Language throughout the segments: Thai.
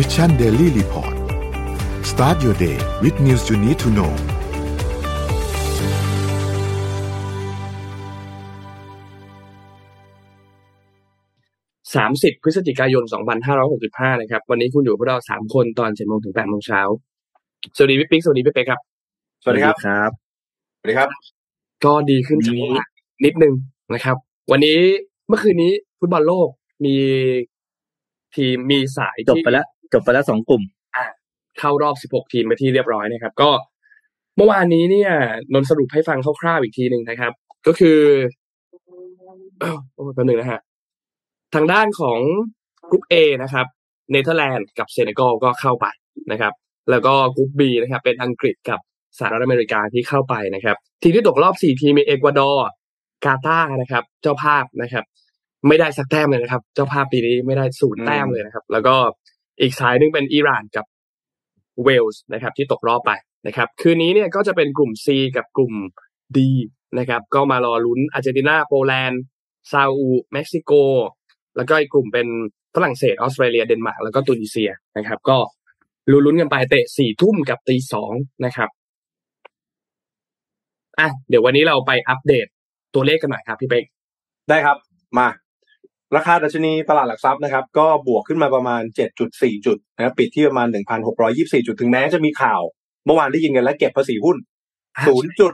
Mission Daily Report start your day with news you need to know สามสิบพฤศจิกายนสองพันห้าร้อยหกสิบห้านะครับ วันนี้คุณอยู่พวกเราสามคนตอนเจ็ดโมงถึงแปดโมงเช้า สวัสดีพี่ปิ๊ก สวัสดีพี่เป๊กครับ สวัสดีครับครับ สวัสดีครับ ก็ดีขึ้นจากเมื่อวานนิดนึงนะครับ วันนี้เมื่อคืนนี้ฟุตบอลโลกมีทีมมีสายจบที่ไปแล้ว จบไปแล้วสองกลุ่มเข้ารอบ 16 ทีมไปที่เรียบร้อยนะครับ ก็เมื่อวานนี้เนี่ยนนสรุปให้ฟังคร่าวๆอีกทีหนึ่งนะครับ ก็คืออ้าโอ้แป๊บนึงนะฮะทางด้านของกรุ๊ป A นะครับเนเธอร์แลนด์กับเซเนกัลก็เข้าไปนะครับ แล้วก็ group B นะครับ เป็นอังกฤษกับสหรัฐอเมริกาที่เข้าไปนะครับ ทีมที่ตกรอบ 4 ทีมมีเอกวาดอร์กาตาร์นะครับ เจ้าภาพนะครับ ไม่ได้สักแต้มเลยนะครับ เจ้าภาพปีนี้ไม่ได้ศูนย์แต้มเลยนะครับ แล้วก็ อีกสายหนึ่งเป็นอิหร่านกับเวลส์นะครับ ที่ตกรอบไปนะครับ คืนนี้เนี่ยก็จะเป็นกลุ่ม C กับกลุ่ม D นะครับ ก็มารอลุ้นอาร์เจนตินาโปแลนด์ซาอุเม็กซิโก แล้วก็อีกกลุ่มเป็นฝรั่งเศสออสเตรเลียเดนมาร์กแล้วก็ตุนิเซียนะครับ ก็ลุ้นๆกันไปเตะสี่ทุ่มกับตีสองนะครับอะเดี๋ยววันนี้เราไปอัปเดตตัวเลขกันหน่อยครับพี่เป๊กได้ครับมา ราคาดัชนีตลาดหลักทรัพย์นะครับ ก็บวกขึ้นมาประมาณ 7.4 จุดนะครับปิดที่ประมาณ 1,624 จุดถึงแม้จะมีข่าว เมื่อวานได้ยินกันแล้วเก็บภาษีหุ้นอ่าศูนย์จุด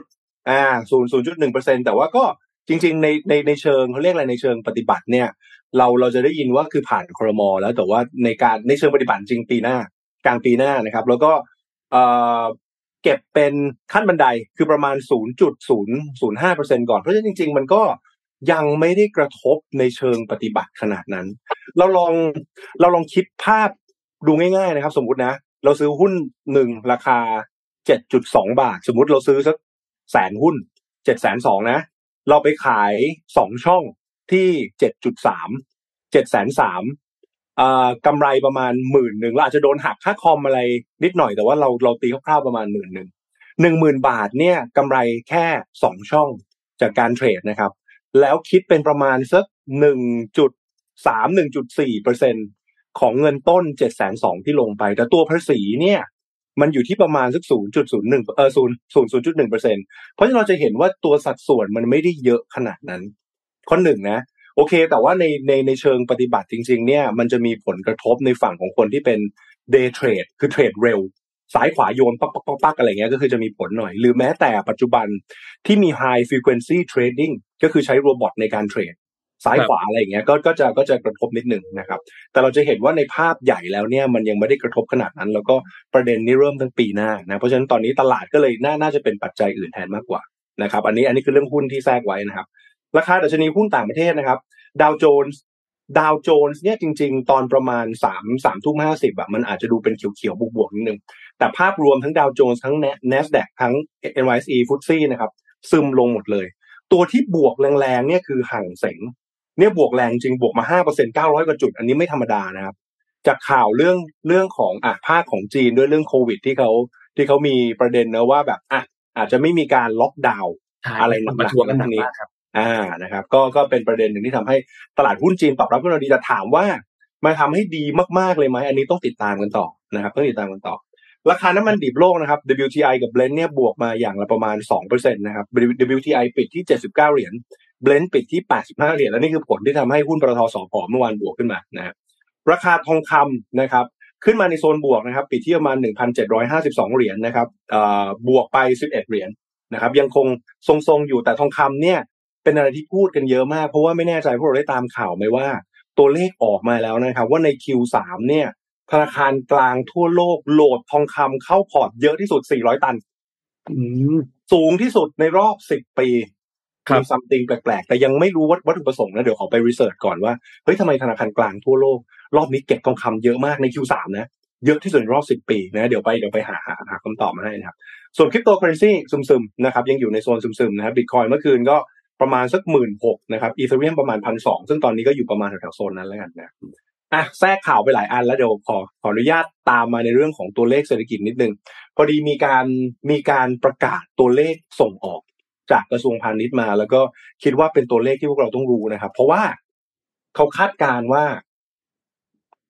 อ่าศูนย์ศูนย์จุดหนึ่งเปอร์เซ็นแต่ว่าก็จริง ๆ ในในในเชิงเขาเรียกอะไรในเชิงปฏิบัติเนี่ย เราเราจะได้ยินว่าคือผ่านครม แล้วแต่ว่าในการในเชิงปฏิบัติจริงปีหน้ากลางปีหน้านะครับ แล้วก็เอ่อเก็บเป็นขั้นบันไดคือประมาณ 0.005เปอร์เซ็นก่อนเพราะฉะนั้นจริง ๆ มันก็ ยังไม่ได้กระทบในเชิงปฏิบัติขนาดนั้น เราลองเราลองคิดภาพดูง่ายๆนะครับ สมมตินะ เราซื้อหุ้นหนึ่งราคา7.2บาท สมมติเราซื้อสักแสนหุ้น7แสนสองนะ เราไปขายสองช่องที่7.3 7แสนสามอ่ากำไรประมาณหมื่นหนึ่งเราอาจจะโดนหักค่าคอมอะไรนิดหน่อยแต่ว่าเราเราตีคร่าวๆประมาณหมื่นหนึ่งหนึ่งหมื่นบาทเนี่ยกำไรแค่สองช่องจากการเทรดนะครับ แล้วคิดเป็นประมาณสักหนึ่งจุดสามหนึ่งจุดสี่เปอร์เซ็นของเงินต้นเจ็ดแสนสองที่ลงไป แต่ตัวภาษีเนี่ย มันอยู่ที่ประมาณสักศูนย์จุดศูนย์หนึ่งเออศูนย์ศูนย์ศูนย์จุดหนึ่งเปอร์เซ็นเพราะฉะนั้นเราจะเห็นว่าตัวสัดส่วนมันไม่ได้เยอะขนาดนั้น ข้อหนึ่งนะโอเค แต่ว่าในในในเชิงปฏิบัติจริง ๆ เนี่ย มันจะมีผลกระทบในฝั่งของคนที่เป็น day trade คือเทรดเร็ว ซ้ายขวาโยนปักปักปักปักอะไรเงี้ยก็คือจะมีผลหน่อย หรือแม้แต่ปัจจุบันที่มี high frequency trading ก็คือใช้โรบอทในการเทรดซ้ายขวาอะไรอย่างเงี้ยก็ก็จะก็จะกระทบนิดหนึ่งนะครับ แต่เราจะเห็นว่าในภาพใหญ่แล้วเนี่ยมันยังไม่ได้กระทบขนาดนั้น แล้วก็ประเด็นนี้เริ่มตั้งปีหน้านะเพราะฉะนั้นตอนนี้ตลาดก็เลยน่าน่าจะเป็นปัจจัยอื่นแทนมากกว่านะครับ อันนี้อันนี้คือเรื่องหุ้นที่แทรกไว้นะครับ ราคาดัชนีหุ้นต่างประเทศนะครับดาวโจนส์ดาวโจนส์เนี่ยจริง ๆ ตอนประมาณสามสามทุ่มห้าสิบอะมันอาจจะดูเป็นเขียวๆบวกๆนิดนึง แต่ภาพรวมทั้งดาวโจนส์ทั้ง NASDAQ ทั้ง NYSE f t s e นะครับซึมลงหมดเลย ตัวที่บวกแรงๆเนี่ยคือห่างเสงเนี่ยบวกแรงจริงบวกมาห้าเปอร์เซ็นเก้าร้อยกว่าจุด อันนี้ไม่ธรรมดานะครับจากข่าวเรื่องเรื่องของอะภาคของจีนด้วยเรื่องโควิดที่เขาที่เขามีประเด็นนะว่าแบบอะอาจจะไม่มีการล็อกดาวน์อะไรหนักๆมาทวงกันหนักนี้มากครับอ่านะครับ ก็ก็เป็นประเด็นหนึ่งที่ทำให้ตลาดหุ้นจีนตอบรับขึ้นมาดีแต่ถามว่ามาทำให้ดีมากๆเลยไหมอันนี้ต้องติดตามกันต่อนะครับต้องติดตามกันต่อ ราคาน้ำมันดิบโลกนะครับ WTI กับ Blend เนี่ยบวกมาอย่างละประมาณ2%นะครับ WTI ปิดที่ 79 เหรียญ Blend ปิดที่ 85 เหรียญ แล้วนี่คือผลที่ทำให้หุ้นปตทสพเมื่อวานบวกขึ้นมานะครับราคาทองคำนะครับ ขึ้นมาในโซนบวกนะครับ ปิดที่ประมาณ 1,752 เหรียญนะครับบวกไป 11 เหรียญนะครับ ยังคงทรงๆอยู่แต่ทองคำเนี่ยเป็นอะไรที่พูดกันเยอะมาก เพราะว่าไม่แน่ใจพวกเราได้ตามข่าวไหมว่า ตัวเลขออกมาแล้วนะครับ ว่าใน Q3 เนี่ย ธนาคารกลางทั่วโลกโหลดทองคำเข้าพอร์ตเยอะที่สุด 400 ตันอืมสูงที่สุดในรอบ 10 ปีครับมี something แปลกๆ แต่ยังไม่รู้วัตวัตถุประสงค์นะ เดี๋ยวขอไป research ก่อนว่า เฮ้ยทำไมธนาคารกลางทั่วโลก รอบนี้เก็บทองคำเยอะมากใน Q3 นะ เยอะที่สุดในรอบ 10 ปีนะ เดี๋ยวไปเดี๋ยวไปหาหาหาคำตอบมาให้นะครับ ส่วนคริปโตเคอเรนซีซึมๆนะครับ ยังอยู่ในโซนซึมๆนะครับบิตคอยเมื่อคืนก็ประมาณสักหมื่นหกนะครับอีเธเรียมประมาณพันสองซึ่งตอนนี้ก็อยู่ประมาณแถวๆโซนนั้นแล้วกันนะ อะแทรกข่าวไปหลายอันแล้วเดี๋ยวขอขออนุญาตตามมาในเรื่องของตัวเลขเศรษฐกิจนิดนึงพอดีมีการมีการประกาศตัวเลขส่งออกจากกระทรวงพาณิชย์มา แล้วก็คิดว่าเป็นตัวเลขที่พวกเราต้องรู้นะครับ เพราะว่าเขาคาดการณ์ว่า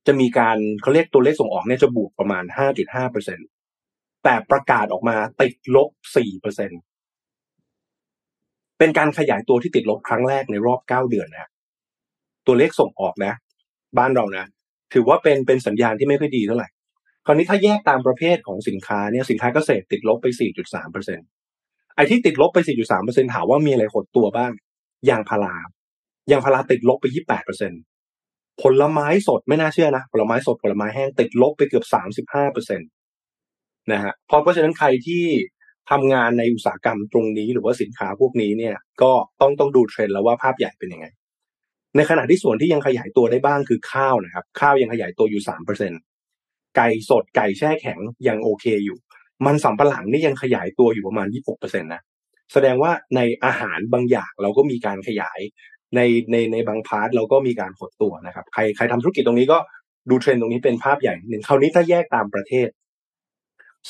จะมีการเขาเรียกตัวเลขส่งออกเนี่ยจะบวกประมาณ 5.5เปอร์เซ็นแต่ประกาศออกมาติดลบ 4เปอร์เซ็นเป็นการขยายตัวที่ติดลบครั้งแรกในรอบ 9 เดือนนะตัวเลขส่งออกนะ บ้านเรานะถือว่าเป็นเป็นสัญญาณที่ไม่ค่อยดีเท่าไหร่คราวนี้ถ้าแยกตามประเภทของสินค้าเนี่ยสินค้าเกษตรติดลบไป 4.3เปอร์เซ็นไอ้ที่ติดลบไป 4.3เปอร์เซ็นถามว่ามีอะไรหดตัวบ้างยางพารายางพาราติดลบไป 28เปอร์เซ็นผลไม้สดไม่น่าเชื่อนะผลไม้สดผลไม้แห้งติดลบไปเกือบ35เปอร์เซ็นตนะฮะเพราะเพราะฉะนั้นใครที่ทำงานในอุตสาหกรรมตรงนี้หรือว่าสินค้าพวกนี้เนี่ย ก็ต้องต้องดูเทรนด์แล้วว่าภาพใหญ่เป็นยังไง ในขณะที่ส่วนที่ยังขยายตัวได้บ้างคือข้าวนะครับ ข้าวยังขยายตัวอยู่3เปอร์เซ็นไก่สดไก่แช่แข็งยังโอเคอยู่ มันสำปะหลังนี่ยังขยายตัวอยู่ประมาณ26เปอร์เซ็นตนะแสดงว่าในอาหารบางอย่างเราก็มีการขยายในในในบางพาร์ทเราก็มีการหดตัวนะครับ ใครใครทำธุรกิจตรงนี้ก็ดูเทรนด์ตรงนี้เป็นภาพใหญ่หนึ่งคราวนี้ถ้าแยกตามประเทศ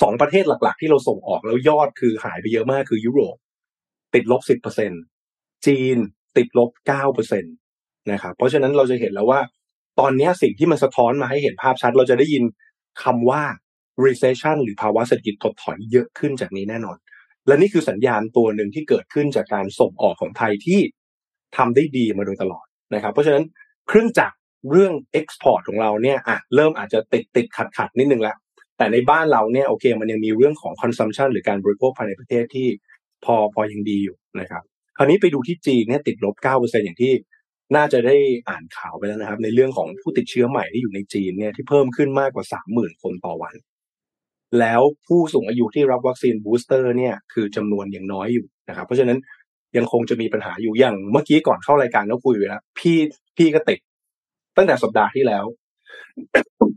สองประเทศหลักๆ ที่เราส่งออกแล้วยอดคือหายไปเยอะมากคือยุโรป ติดลบสิบเปอร์เซ็นจีนติดลบเก้าเปอร์เซ็นต์ นะครับเพราะฉะนั้นเราจะเห็นแล้วว่า ตอนนี้สิ่งที่มันสะท้อนมาให้เห็นภาพชัด เราจะได้ยินคำว่า recession หรือภาวะเศรษฐกิจถดถอยเยอะขึ้นจากนี้แน่นอน และนี่คือสัญญาณตัวหนึ่งที่เกิดขึ้นจากการส่งออกของไทยที่ทำได้ดีมาโดยตลอดนะครับ เพราะฉะนั้นเครื่องจักรเรื่อง export ของเราเนี่ยอะเริ่มอาจจะติดติดขัดขัดนิดนึงแล้วแต่ในบ้านเราเนี่ยโอเค มันยังมีเรื่องของ consumption หรือการบริโภคภายในประเทศที่พอพอยังดีอยู่นะครับ คราวนี้ไปดูที่จีนเนี่ยติดลบ 9%อย่างที่ น่าจะได้อ่านข่าวไปแล้วนะครับ ในเรื่องของผู้ติดเชื้อใหม่ที่อยู่ในจีนเนี่ยที่เพิ่มขึ้นมากกว่า30,000คนต่อวัน แล้วผู้สูงอายุที่รับวัคซีนบูสเตอร์เนี่ยคือจำนวนยังน้อยอยู่นะครับ เพราะฉะนั้นยังคงจะมีปัญหาอยู่อย่างเมื่อกี้ก่อนเข้ารายการก็คุยไปแล้วพี่พี่ก็ติด ตั้งแต่สัปดาห์ที่แล้ว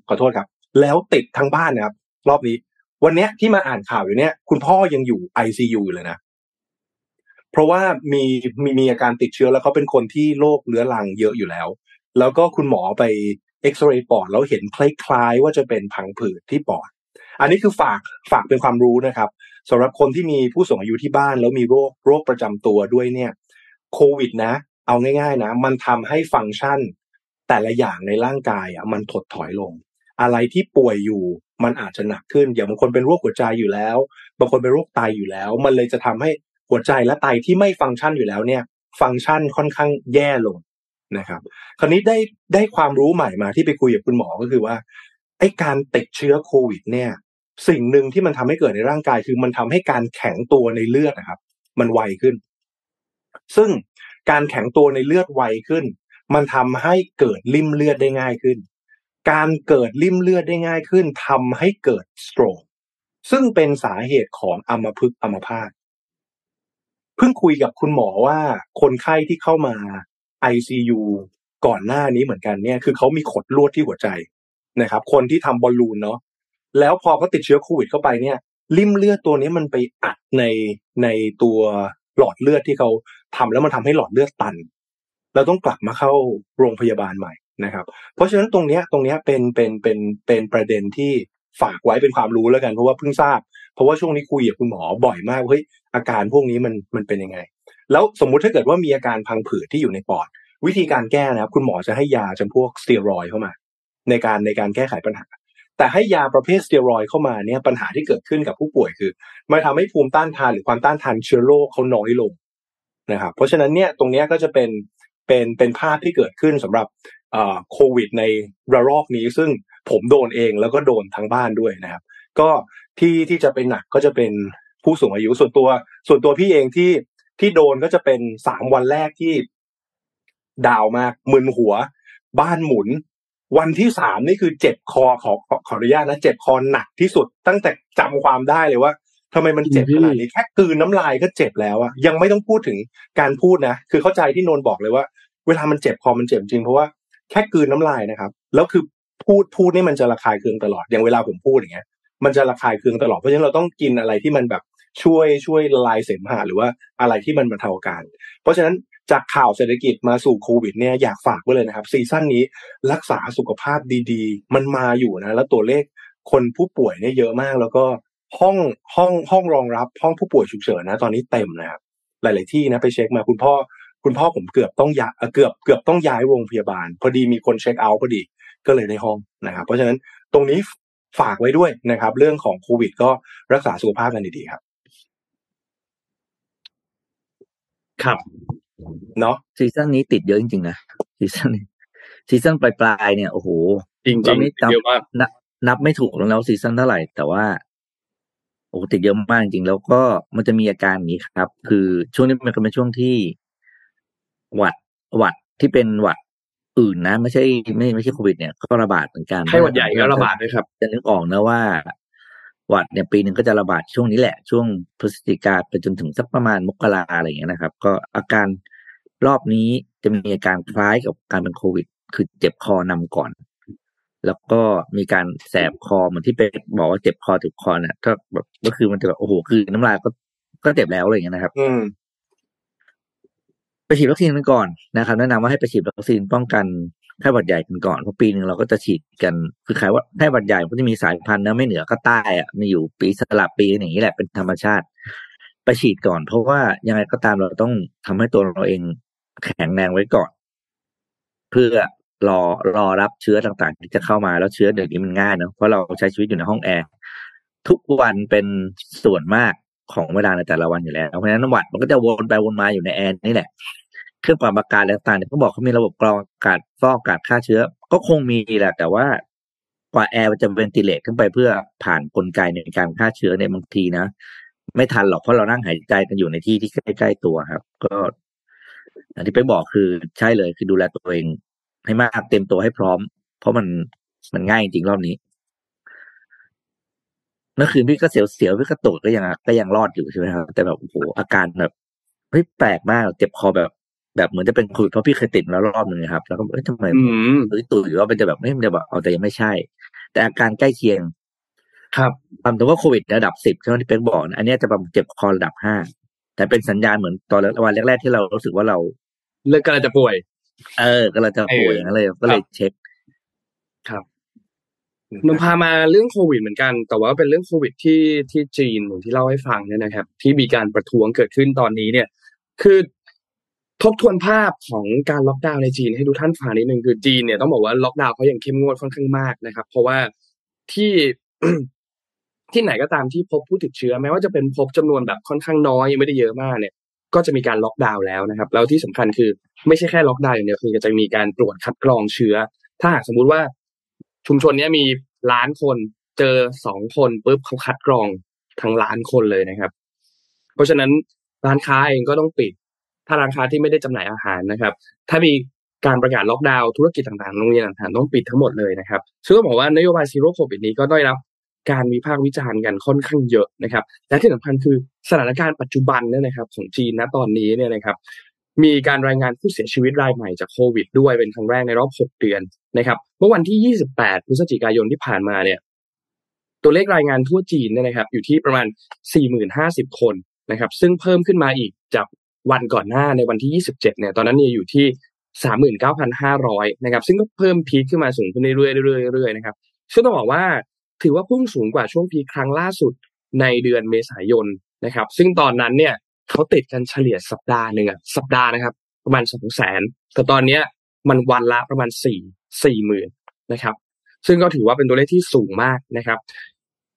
ขอโทษครับ แล้วติดทั้งบ้านนะครับ รอบนี้ วันเนี้ยที่มาอ่านข่าวอยู่เนี้ยคุณพ่อยังอยู่ไอซียูอยู่เลยนะ เพราะว่ามีมีมีอาการติดเชื้อแล้วเขาเป็นคนที่โรคเรื้อรังเยอะอยู่แล้ว แล้วก็คุณหมอไปเอ็กซเรย์ปอดแล้วเห็นคล้ายๆว่าจะเป็นพังผืดที่ปอด อันนี้คือฝากฝากเป็นความรู้นะครับสำหรับคนที่มีผู้สูงอายุที่บ้านแล้วมีโรคโรคประจำตัวด้วยเนี่ยโควิดนะ เอาง่าย ๆ นะ มันทำให้ฟังก์ชัน แต่ละอย่างในร่างกายอะมันถดถอยลง อะไรที่ป่วยอยู่มันอาจจะหนักขึ้นอย่างบางคนเป็นโรคหัวใจอยู่แล้ว บางคนเป็นโรคไตอยู่แล้ว มันเลยจะทำให้ หัวใจและไตที่ไม่ฟังก์ชันอยู่แล้วเนี่ย ฟังก์ชันค่อนข้างแย่ลงนะครับ คราวนี้ได้ได้ความรู้ใหม่มาที่ไปคุยกับคุณหมอก็คือว่าไอ้การติดเชื้อโควิด เนี่ย สิ่งหนึ่งที่มันทำให้เกิดในร่างกายคือมันทำให้การแข็งตัวในเลือดนะครับ มันไวขึ้น ซึ่งการแข็งตัวในเลือดไวขึ้น มันทำให้เกิดลิ่มเลือดได้ง่ายขึ้น การเกิดลิ่มเลือดได้ง่ายขึ้นทำให้เกิดสโตรกซึ่งเป็นสาเหตุของอัมพฤกษ์อัมพาต เพิ่งคุยกับคุณหมอว่าคนไข้ที่เข้ามา ICU ก่อนหน้านี้เหมือนกันเนี่ยคือเขามีขดลวดที่หัวใจนะครับ คนที่ทำบอลลูนเนาะแล้วพอเขาติดเชื้อโควิดเข้าไปเนี่ยริ่มเลือดตัวนี้มันไปอัดในในตัวหลอดเลือดที่เขาทำแล้วมันทำให้หลอดเลือดตัน เราต้องกลับมาเข้าโรงพยาบาลใหม่นะครับ เพราะฉะนั้นตรงเนี้ยตรงเนี้ยเป็นเป็นเป็นเป็นประเด็นที่ฝากไว้เป็นความรู้แล้วกัน เพราะว่าเพิ่งทราบ เพราะว่าช่วงนี้คุยกับคุณหมอบ่อยมากเฮ้ยอาการพวกนี้มันมันเป็นยังไง แล้วสมมุติถ้าเกิดว่ามีอาการพังผืดที่อยู่ในปอด วิธีการแก้นะครับ คุณหมอจะให้ยาจำพวกสเตียรอยเข้ามา ในการในการแก้ไขปัญหา แต่ให้ยาประเภทสเตียรอยเข้ามาเนี่ยปัญหาที่เกิดขึ้นกับผู้ป่วยคือมันทำให้ภูมิต้านทานหรือความต้านทานเชื้อโรคเขาน้อยลงนะครับ เพราะฉะนั้นเนี่ยตรงนี้ก็จะเป็นเป็นเป็นภาพที่เกิดขึ้นสำหรับโควิดในระลอกนี้ซึ่งผมโดนเองแล้วก็โดนทั้งบ้านด้วยนะครับ ก็ ที่ที่จะเป็นหนักก็จะเป็นผู้สูงอายุส่วนตัว ส่วนตัวพี่เองที่ที่โดนก็จะเป็นสามวันแรกที่ดาวมากมึนหัว บ้านหมุน วันที่สามนี่คือเจ็บคอขอขออนุญาตนะเจ็บคอหนักที่สุดตั้งแต่จำความได้เลยว่าทำไมมันเจ็บขนาดนี้แค่กืนน้ำลายก็เจ็บแล้วอะยังไม่ต้องพูดถึงการพูดนะคือเข้าใจที่นนบอกเลยว่า เวลามันเจ็บคอมันเจ็บจริงเพราะว่าแค่กืนน้ำลายนะครับ แล้วคือพูดพูดนี่มันจะระคายเคืองตลอดอย่างเวลาผมพูดอย่างเงี้ย มันจะระคายเคืองตลอดเพราะฉะนั้นเราต้องกินอะไรที่มันแบบช่วยช่วยละลายเสมหะหรือว่าอะไรที่มันบรรเทาอาการ เพราะฉะนั้นจากข่าวเศรษฐกิจมาสู่โควิดเนี่ยอยากฝากไว้เลยนะครับ ซีซั่นนี้รักษาสุขภาพดีๆ มันมาอยู่นะ แล้วตัวเลขคนผู้ป่วยเนี่ยเยอะมาก แล้วก็ห้องห้องห้องรองรับห้องผู้ป่วยฉุกเฉินนะ ตอนนี้เต็มนะครับหลาย ๆที่นะไปเช็คมาคุณพ่อคุณพ่อผมเกือบต้องย้ายเกือบเกือบต้องย้ายโรงพยาบาล พอดีมีคนเช็คเอาท์พอดีก็เลยได้ห้องนะครับเพราะฉะนั้นตรงนี้ ฝากไว้ด้วยนะครับ เรื่องของโควิด ก็รักษาสุขภาพกันดีๆครับ ครับเนาะซีซั่นนี้ติดเยอะจริงๆนะซีซั่นนี้ซีซั่นปลายๆเนี่ยโอ้โหจริงตอนนี้ๆเยอะมากนับนับไม่ถูกแล้วซีซั่นเท่าไหร่ แต่ว่าโอ้โหติดเยอะมากจริงๆแล้วก็มันจะมีอาการอย่างนี้ครับ คือช่วงนี้มันก็เป็นช่วงที่หวัดหวัดที่เป็นหวัด อื่นนะ ไม่ใช่ไม่ไม่ใช่โควิดเนี่ยก็ระบาดเหมือนกันไข้หวัดใหญ่ก็ระบาดด้วยครับ จะนึกออกนะว่าหวัดเนี่ยปีหนึ่งก็จะระบาดช่วงนี้แหละ ช่วงพฤศจิกาไปจนถึงสักประมาณมกราอะไรอย่างเงี้ยนะครับ ก็อาการรอบนี้จะมีอาการคล้ายกับการเป็นโควิด คือเจ็บคอนำก่อน แล้วก็มีการแสบคอเหมือนที่เป็นบอกว่าเจ็บคอเจ็บคอเนี่ยก็แบบก็คือมันจะแบบโอ้โหคือน้ำลายก็ก็เจ็บแล้วอะไรอย่างเงี้ยนะครับ อืม ไปฉีดวัคซีนกันก่อนนะครับแนะนำว่าให้ไปฉีดวัคซีนป้องกันไข้หวัดใหญ่กันก่อนเพราะปีหนึ่งเราก็จะฉีดกันคือใครว่าไข้หวัดใหญ่ก็จะมีสายพันธุ์นะไม่เหนือก็ใต้อะมีอยู่ปีสลับปีอย่างนี้แหละเป็นธรรมชาติ ไปฉีดก่อน เพราะว่ายังไงก็ตามเราต้องทำให้ตัวเราเองแข็งแรงไว้ก่อน เพื่อรอรอรับเชื้อต่างๆ ที่จะเข้ามาแล้วเชื้อเดี๋ยวนี้มันง่ายเนอะเพราะเราใช้ชีวิตอยู่ในห้องแอร์ทุกวันเป็นส่วนมาก ของเวลาในแต่ละวันอยู่แล้ว เพราะฉะนั้นหวัดมันก็จะวนไปวนมาอยู่ในแอร์นี่แหละเครื่องปรับอากาศต่างๆเนี่ยเขาบอกเขามีระบบกรองอากาศฟอกอากาศฆ่าเชื้อ ก็คงมีแหละแต่ว่ากว่าแอร์มันจะเวนติเลตขึ้นไปเพื่อผ่านกลไกในการฆ่าเชื้อเนี่ยบางทีนะไม่ทันหรอกเพราะเรานั่งหายใจกันอยู่ในที่ที่ใกล้ๆตัวครับ ก็อย่างที่ไปบอกคือใช่เลยคือดูแลตัวเอง ให้มากเต็มตัวให้พร้อม เพราะมันมันง่ายจริงรอบนี้ เมื่อคืนพี่ก็เสียวๆพี่ก็ตกก็ยังก็ยังรอดอยู่ใช่ไหมครับแต่แบบโอ้โหอาการแบบเฮ้ยแปลกมากเจ็บคอแบบ แบบเหมือนจะเป็นโควิดเพราะพี่เคยติดมาแล้วรอบหนึ่งนะครับ แล้วก็เอ้ยทำไมอืมตุยตุยว่ามันจะแบบไม่มันจะแบบเอาแต่ยังไม่ใช่ แต่อาการใกล้เคียง ครับความถึงว่าโควิดระดับสิบใช่ไหมที่เป็นบอกนะอันเนี้ยจะประมาณเจ็บคอระดับห้าแต่เป็นสัญญาณเหมือนตอนวันแรกๆที่เรารู้สึกว่าเรา เรื่องกำลังจะป่วย เออก็เราจะป่วยอย่างนั้นเลยก็เลยเช็ค นพามาเรื่องโควิดเหมือนกัน แต่ว่าเป็นเรื่องโควิดที่ที่จีนอย่างที่เล่าให้ฟังเนี่ยนะครับ ที่มีการประท้วงเกิดขึ้นตอนนี้เนี่ย คือทบทวนภาพของการล็อกดาวน์ในจีนให้ดูท่านฟังนิดนึงคือจีนเนี่ยต้องบอกว่าล็อกดาวน์เขาอย่างเข้มงวดค่อนข้างมากนะครับ เพราะว่าที่ที่ไหนก็ตามที่พบผู้ติดเชื้อแม้ว่าจะเป็นพบจำนวนแบบค่อนข้างน้อยไม่ได้เยอะมากเนี่ย ก็จะมีการล็อกดาวน์แล้วนะครับแล้วที่สำคัญคือไม่ใช่แค่ล็อกดาวน์อย่างเดียวคือจะมีการตรวจคัดกรองเชื้อ ถ้าหากสมมุติว่า ชุมชนนี้มีล้านคนเจอสองคนปุ๊บเขาคัดกรองทั้งล้านคนเลยนะครับ เพราะฉะนั้นร้านค้าเองก็ต้องปิด ถ้าร้านค้าที่ไม่ได้จำหน่ายอาหารนะครับ ถ้ามีการประกาศล็อกดาวน์ธุรกิจต่างๆโรงเรียนต่างๆต้องปิดทั้งหมดเลยนะครับซึ่งต้องบอกว่านโยบายซีโร่โควิดนี้ก็ได้รับการวิพากษ์วิจารณ์กันค่อนข้างเยอะนะครับ และที่สำคัญคือสถานการณ์ปัจจุบันเนี่ยนะครับ ของจีนณตอนนี้เนี่ยนะครับ มีการรายงานผู้เสียชีวิตรายใหม่จากโควิดด้วยเป็นครั้งแรกในรอบ 6 เดือน นะครับเมื่อวันที่ 28 พฤศจิกายนที่ผ่านมาเนี่ยตัวเลขรายงานทั่วจีนเนี่ยนะครับ อยู่ที่ประมาณ 40,050 คนนะครับ ซึ่งเพิ่มขึ้นมาอีกจากวันก่อนหน้าในวันที่ 27 เนี่ยตอนนั้นเนี่ยอยู่ที่ 39,500 นะครับ ซึ่งก็เพิ่มพีคขึ้นมาสูงขึ้นเรื่อยๆเรื่อยๆเรื่อยๆนะครับซึ่งต้องบอกว่าถือว่าพุ่งสูงกว่าช่วงพีคครั้งล่าสุดในเดือนเมษายนนะครับ ซึ่งตอนนั้นเนี่ยเขาติดกันเฉลี่ยสัปดาห์หนึ่งอะสัปดาห์นะครับ ประมาณสองแสนแต่ตอนเนี้ยมันวันละประมาณสี่ สี่หมื่นนะครับ ซึ่งก็ถือว่าเป็นตัวเลขที่สูงมากนะครับ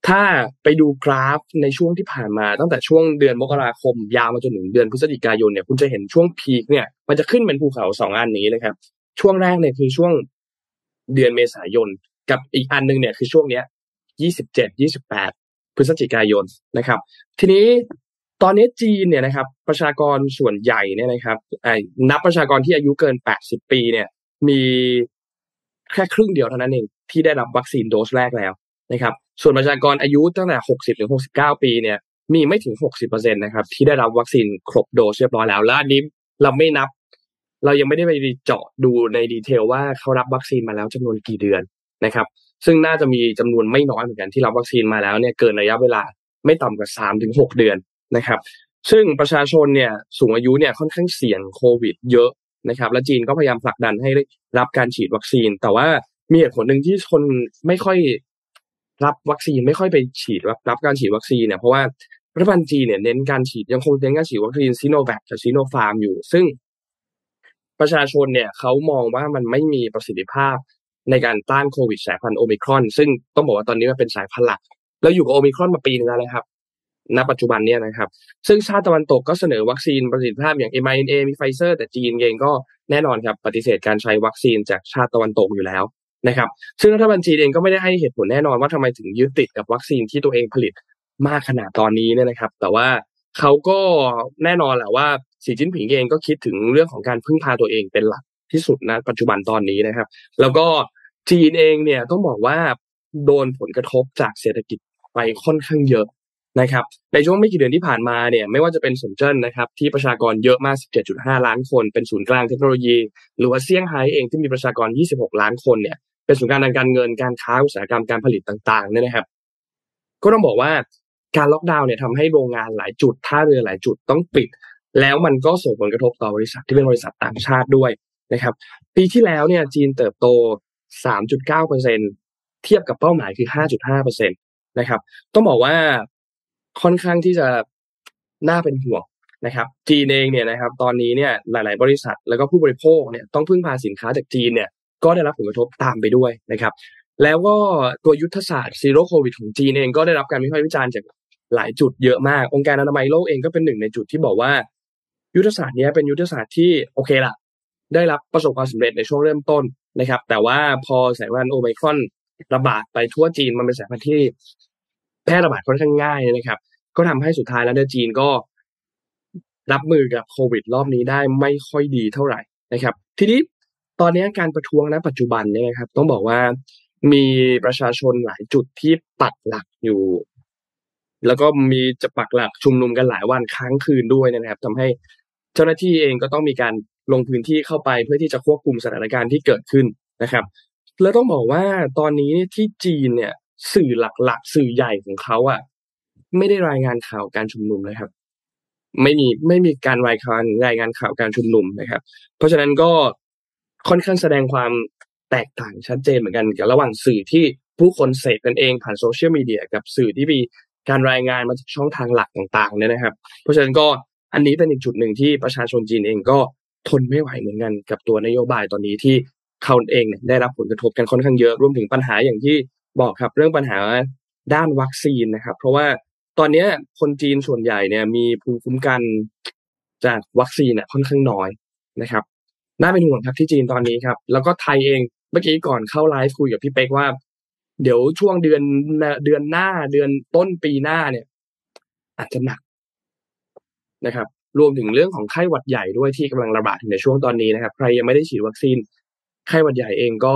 ถ้าไปดูกราฟในช่วงที่ผ่านมา ตั้งแต่ช่วงเดือนมกราคม ยาวมาจนถึงเดือนพฤศจิกายนเนี่ยคุณจะเห็นช่วงพีคเนี่ยมันจะขึ้นเป็นภูเขาสองอันนี้เลยครับ ช่วงแรกเนี่ยคือช่วงเดือนเมษายน กับอีกอันหนึงเนี่ยคือช่วงเนี้ยยี่สิบเจ็ดยี่สิบแปดพฤศจิกายนนะครับ ทีนี้ตอนนี้จีนเนี่ยนะครับ ประชากรส่วนใหญ่เนี่ยนะครับไอ้นับประชากรที่อายุเกิน 80 ปีเนี่ย มี แค่ครึ่งเดียวเท่านั้นเองที่ได้รับวัคซีนโดสแรกแล้วนะครับส่วนประชากรอายุตั้งแต่ 60ถึง69 ปีเนี่ยมีไม่ถึง 60%นะครับที่ได้รับวัคซีนครบโดสเรียบร้อยแล้วและอันนี้เราไม่นับ เรายังไม่ได้ไปเจาะดูในดีเทลว่าเขารับวัคซีนมาแล้วจำนวนกี่เดือนนะครับ ซึ่งน่าจะมีจำนวนไม่น้อยเหมือนกันที่รับวัคซีนมาแล้วเนี่ยเกินระยะเวลาไม่ต่ำกว่า3ถึง6เดือนนะครับ ซึ่งประชาชนเนี่ยสูงอายุเนี่ยค่อนข้างเสี่ยงโควิด เยอะ นะครับ และจีนก็พยายามผลักดันให้รับการฉีดวัคซีน แต่ว่ามีเหตุผลหนึ่งที่คนไม่ค่อยรับวัคซีนไม่ค่อยไปฉีดรับรับการฉีดวัคซีนเนี่ยเพราะว่ารัฐบาลจีนเนี่ยเน้นการฉีดยังคงเน้นการฉีดวัคซีนซีโนแวคกับซีโนฟาร์มอยู่ ซึ่งประชาชนเนี่ยเขามองว่ามันไม่มีประสิทธิภาพในการต้านโควิดสายพันธุ์โอมิครอน ซึ่งต้องบอกว่าตอนนี้มันเป็นสายพันธุ์หลัก แล้วอยู่กับโอมิครอนมาปีนึงแล้วนะครับ ณปัจจุบันเนี่ยนะครับ ซึ่งชาติตะวันตกก็เสนอวัคซีนประสิทธิภาพอย่าง mRNA มีไฟเซอร์แต่จีนเองก็แน่นอนครับปฏิเสธการใช้วัคซีนจากชาติตะวันตกอยู่แล้วนะครับ ซึ่งรัฐบาลจีนเองก็ไม่ได้ให้เหตุผลแน่นอนว่าทำไมถึงยึดติดกับวัคซีนที่ตัวเองผลิตมากขนาดตอนนี้เนี่ยนะครับ แต่ว่าเขาก็แน่นอนแหละว่าสีจิ้นผิงเองก็คิดถึงเรื่องของการพึ่งพาตัวเองเป็นหลักที่สุดนะปัจจุบันตอนนี้นะครับ แล้วก็จีนเองเนี่ยต้องบอกว่าโดนผลกระทบจากเศรษฐกิจไปค่อนข้างเยอะ นะครับในช่วงไม่กี่เดือนที่ผ่านมาเนี่ยไม่ว่าจะเป็นสนเจิ้นนะครับที่ประชากรเยอะมาก 17.5 ล้านคน เป็นศูนย์กลางเทคโนโลยี หรือว่าเซี่ยงไฮ้เองที่มีประชากร 26 ล้านคนเนี่ยเป็นศูนย์กลางทางการเงินการค้าอุตสาหกรรมการผลิตต่างๆเนี่ยนะครับ ก็ต้องบอกว่าการล็อกดาวน์เนี่ยทำให้โรงงานหลายจุดท่าเรือหลายจุดต้องปิด แล้วมันก็ส่งผลกระทบต่อบริษัทที่เป็นบริษัทต่างชาติด้วยนะครับ ปีที่แล้วเนี่ยจีนเติบโต 3.9%เทียบกับเป้าหมายคือ 5.5%นะครับต้องบอกว่า ค่อนข้างที่จะน่าเป็นห่วงนะครับ จีนเองเนี่ยนะครับ ตอนนี้เนี่ยหลาย ๆ บริษัทแล้วก็ผู้บริโภคเนี่ยต้องพึ่งพาสินค้าจากจีนเนี่ยก็ได้รับผลกระทบตามไปด้วยนะครับ แล้วก็ตัวยุทธศาสตร์ zero โควิดของจีนเองก็ได้รับการวิพากษ์วิจารณ์จากหลายจุดเยอะมาก องค์การอนามัยโลกเองก็เป็นหนึ่งในจุดที่บอกว่า ยุทธศาสตร์นี้เป็นยุทธศาสตร์ที่โอเคละได้รับประสบความสำเร็จในช่วงเริ่มต้นนะครับ แต่ว่าพอสายพันธุ์โอไมครอนระบาดไปทั่วจีนมันเป็นสายพันธุ์ที่ แพร่ระบาดค่อนข้างง่ายนะครับ ก็ทำให้สุดท้ายแล้วเนี่ยจีนก็รับมือกับโควิด รอบนี้ได้ไม่ค่อยดีเท่าไหร่นะครับ ทีนี้ตอนนี้การประท้วงณปัจจุบันเนี่ยนะครับ ต้องบอกว่ามีประชาชนหลายจุดที่ปักหลักอยู่ แล้วก็มีจะปักหลักชุมนุมกันหลายวันค้างคืนด้วยนะครับทำให้เจ้าหน้าที่เองก็ต้องมีการลงพื้นที่เข้าไปเพื่อที่จะควบคุมสถานการณ์ที่เกิดขึ้นนะครับ แล้วต้องบอกว่าตอนนี้ที่จีนเนี่ย สื่อหลักๆ สื่อใหญ่ของเขาอะ ไม่ได้รายงานข่าวการชุมนุมนะครับ ไม่มีไม่มีการรายงานรายงานข่าวการชุมนุมนะครับ เพราะฉะนั้นก็ค่อนข้างแสดงความแตกต่างชัดเจนเหมือนกันกับระหว่างสื่อที่ผู้คนเสพกันเองผ่านโซเชียลมีเดียกับสื่อที่มีการรายงานมาจากช่องทางหลักต่างๆเนี่ยนะครับ เพราะฉะนั้นก็อันนี้เป็นอีกจุดหนึ่งที่ประชาชนจีนเองก็ทนไม่ไหวเหมือนกันกับตัวนโยบายตอนนี้ที่เขาเองเนี่ยได้รับผลกระทบกันค่อนข้างเยอะรวมถึงปัญหาอย่างที่ บอกครับเรื่องปัญหาด้านวัคซีนนะครับ เพราะว่าตอนนี้คนจีนส่วนใหญ่เนี่ยมีภูมิคุ้มกันจากวัคซีนเนี่ยค่อนข้างน้อยนะครับน่าเป็นห่วงครับที่จีนตอนนี้ครับ แล้วก็ไทยเองเมื่อกี้ก่อนเข้าไลฟ์คุยกับพี่เป๊กว่า เดี๋ยวช่วงเดือนเดือนหน้าเดือนต้นปีหน้าเนี่ย อาจจะหนักนะครับ รวมถึงเรื่องของไข้หวัดใหญ่ด้วยที่กำลังระบาดในช่วงตอนนี้นะครับ ใครยังไม่ได้ฉีดวัคซีนไข้หวัดใหญ่เองก็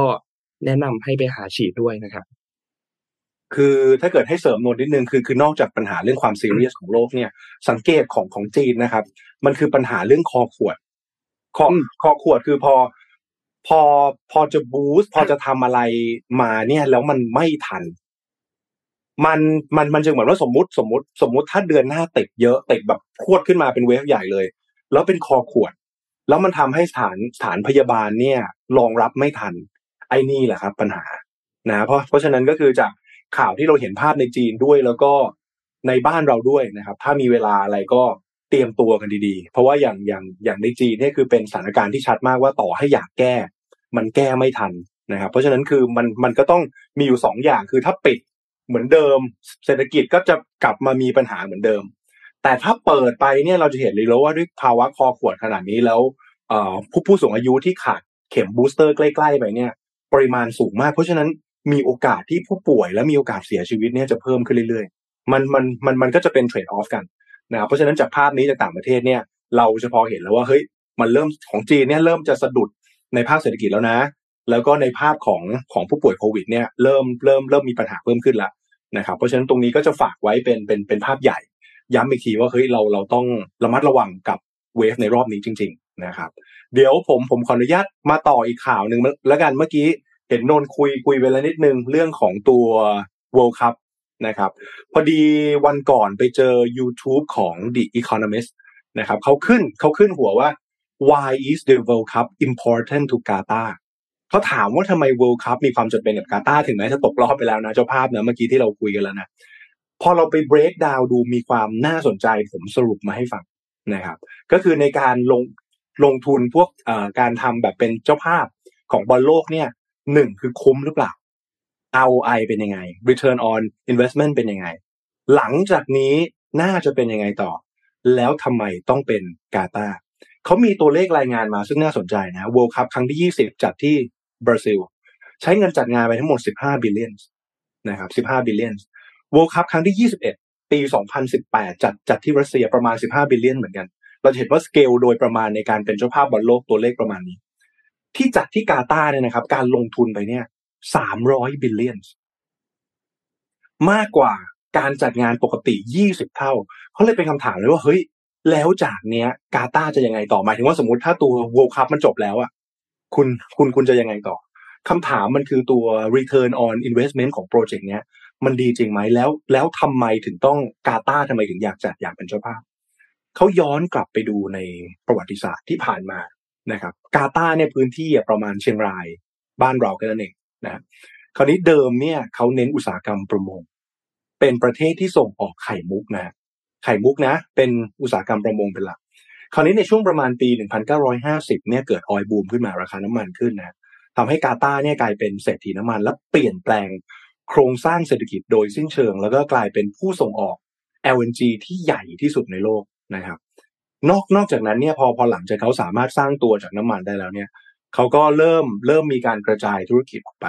แนะนำให้ไปหาฉีดด้วยนะครับ คือถ้าเกิดให้เสริมนนนิดนึงคือคือนอกจากปัญหาเรื่องความซีเรียสของโลกเนี่ย สังเกตของของจีนนะครับ มันคือปัญหาเรื่องคอขวดคอคอขวดคือพอ พอพอจะบูสต์พอจะทำอะไรมาเนี่ย แล้วมันไม่ทัน มันมันมันจึงเหมือนว่าสมมติสมมติ สมมติถ้าเดือนหน้าติดเยอะติดแบบพรวดขึ้นมาเป็นเวฟใหญ่เลย แล้วเป็นคอขวด แล้วมันทำให้สถานสถานพยาบาลเนี่ยรองรับไม่ทัน ไอ้นี่แหละครับ ปัญหานะเพราะเพราะฉะนั้นก็คือจาก ข่าวที่เราเห็นภาพในจีนด้วย แล้วก็ในบ้านเราด้วยนะครับ ถ้ามีเวลาอะไรก็เตรียมตัวกันดีๆ เพราะว่าอย่างอย่างอย่างในจีนเนี่ยคือเป็นสถานการณ์ที่ชัดมากว่าต่อให้อยากแก้ มันแก้ไม่ทันนะครับ เพราะฉะนั้นคือมันมันก็ต้องมีอยู่สองอย่างคือถ้าปิดเหมือนเดิม เศรษฐกิจก็จะกลับมามีปัญหาเหมือนเดิม แต่ถ้าเปิดไปเนี่ยเราจะเห็นเลยแล้วว่าด้วยภาวะคอขวดขนาดนี้แล้วผู้ผู้สูงอายุที่ขาดเข็มบูสเตอร์ใกล้ ๆ ไปเนี่ย ปริมาณสูงมาก เพราะฉะนั้น มีโอกาสที่ผู้ป่วยและมีโอกาสเสียชีวิตเนี่ยจะเพิ่มขึ้นเรื่อยๆ มันมันมันมันก็จะเป็นเทรดออฟกันนะครับเพราะฉะนั้นจากภาพนี้จากต่างประเทศเนี่ย เราจะพอเห็นแล้วว่าเฮ้ยมันเริ่มของจีนเนี่ยเริ่มจะสะดุดในภาคเศรษฐกิจแล้วนะ แล้วก็ในภาพของของผู้ป่วยโควิดเนี่ยเริ่มเริ่มเริ่มมีปัญหาเพิ่มขึ้นแล้วนะครับเพราะฉะนั้นตรงนี้ก็จะฝากไว้เป็นเป็นเป็นภาพใหญ่ ย้ำอีกทีว่าเฮ้ยเราเราต้องระมัดระวังกับเวฟในรอบนี้จริง ๆ นะครับ เดี๋ยวผมผมขออนุญาตมาต่ออีกข่าวหนึ่งแล้วกันเมื่อกี้ เห็นนนคุยคุยไปแล้วนิดนึงเรื่องของตัว World Cup นะครับ พอดีวันก่อนไปเจอ YouTube ของ The Economist นะครับเขาขึ้นเขาขึ้นหัวว่า why is the World Cup important to Qatar เขาถามว่าทำไม World Cup มีความจำเป็นกับกาตาถึงแม้จะตกรอบไปแล้วนะเจ้าภาพนะเมื่อกี้ที่เราคุยกันแล้วนะพอเราไป break down ดูมีความน่าสนใจผมสรุปมาให้ฟังนะครับ ก็คือในการลงลงทุนพวกการทำแบบเป็นเจ้าภาพของบอลโลกเนี่ย หนึ่งคือคุ้มหรือเปล่า ROI เป็นยังไง Return on Investment เป็นยังไง หลังจากนี้น่าจะเป็นยังไงต่อ แล้วทำไมต้องเป็นกาตาร์เขามีตัวเลขรายงานมาซึ่งน่าสนใจนะ World Cup ครั้งที่ 20 จัดที่บราซิล ใช้เงินจัดงานไปทั้งหมด 15 billion นะครับ 15 billion World Cup ครั้งที่ 21 ปี 2018 จัดจัดที่รัสเซียประมาณ 15 billion เหมือนกัน เราเห็นว่าสเกลโดยประมาณในการเป็นเจ้าภาพบอลโลกตัวเลขประมาณนี้ ที่จัดที่กาตาร์เนี่ยนะครับ การลงทุนไปเนี่ย300 billion มากกว่าการจัดงานปกติ20เท่าเขาเลยเป็นคำถามเลยว่าเฮ้ย แล้วจากเนี้ย กาตาร์จะยังไงต่อหมายถึงว่าสมมติถ้าตัว World Cup มันจบแล้วอะคุณคุณคุณจะยังไงต่อคำถามมันคือตัว return on investment ของโปรเจกต์เนี้ย มันดีจริงไหมแล้ว แล้วทำไมถึงต้องกาตาทำไมถึงอยากจัดอยากเป็นเจ้าภาพเขาย้อนกลับไปดูในประวัติศาสตร์ที่ผ่านมา นะครับกาตาร์เนี่ยพื้นที่ประมาณเชียงรายบ้านเราแค่นั้นเองนะคราวนี้เดิมเนี่ยเขาเน้นอุตสาหกรรมประมง เป็นประเทศที่ส่งออกไข่มุกนะไข่มุกนะ เป็นอุตสาหกรรมประมงเป็นหลัก คราวนี้ในช่วงประมาณปี 1950 เนี่ยเกิดออยบูมขึ้นมาราคาน้ำมันขึ้นนะทำให้กาตาร์เนี่ยกลายเป็นเศรษฐีน้ำมัน และเปลี่ยนแปลงโครงสร้างเศรษฐกิจโดยสิ้นเชิง แล้วก็กลายเป็นผู้ส่งออก LNG ที่ใหญ่ที่สุดในโลกนะครับ นอกนอกจากนั้นเนี่ยพอพอหลังจากเขาสามารถสร้างตัวจากน้ำมันได้แล้วเนี่ยเขาก็เริ่มเริ่มมีการกระจายธุรกิจออกไป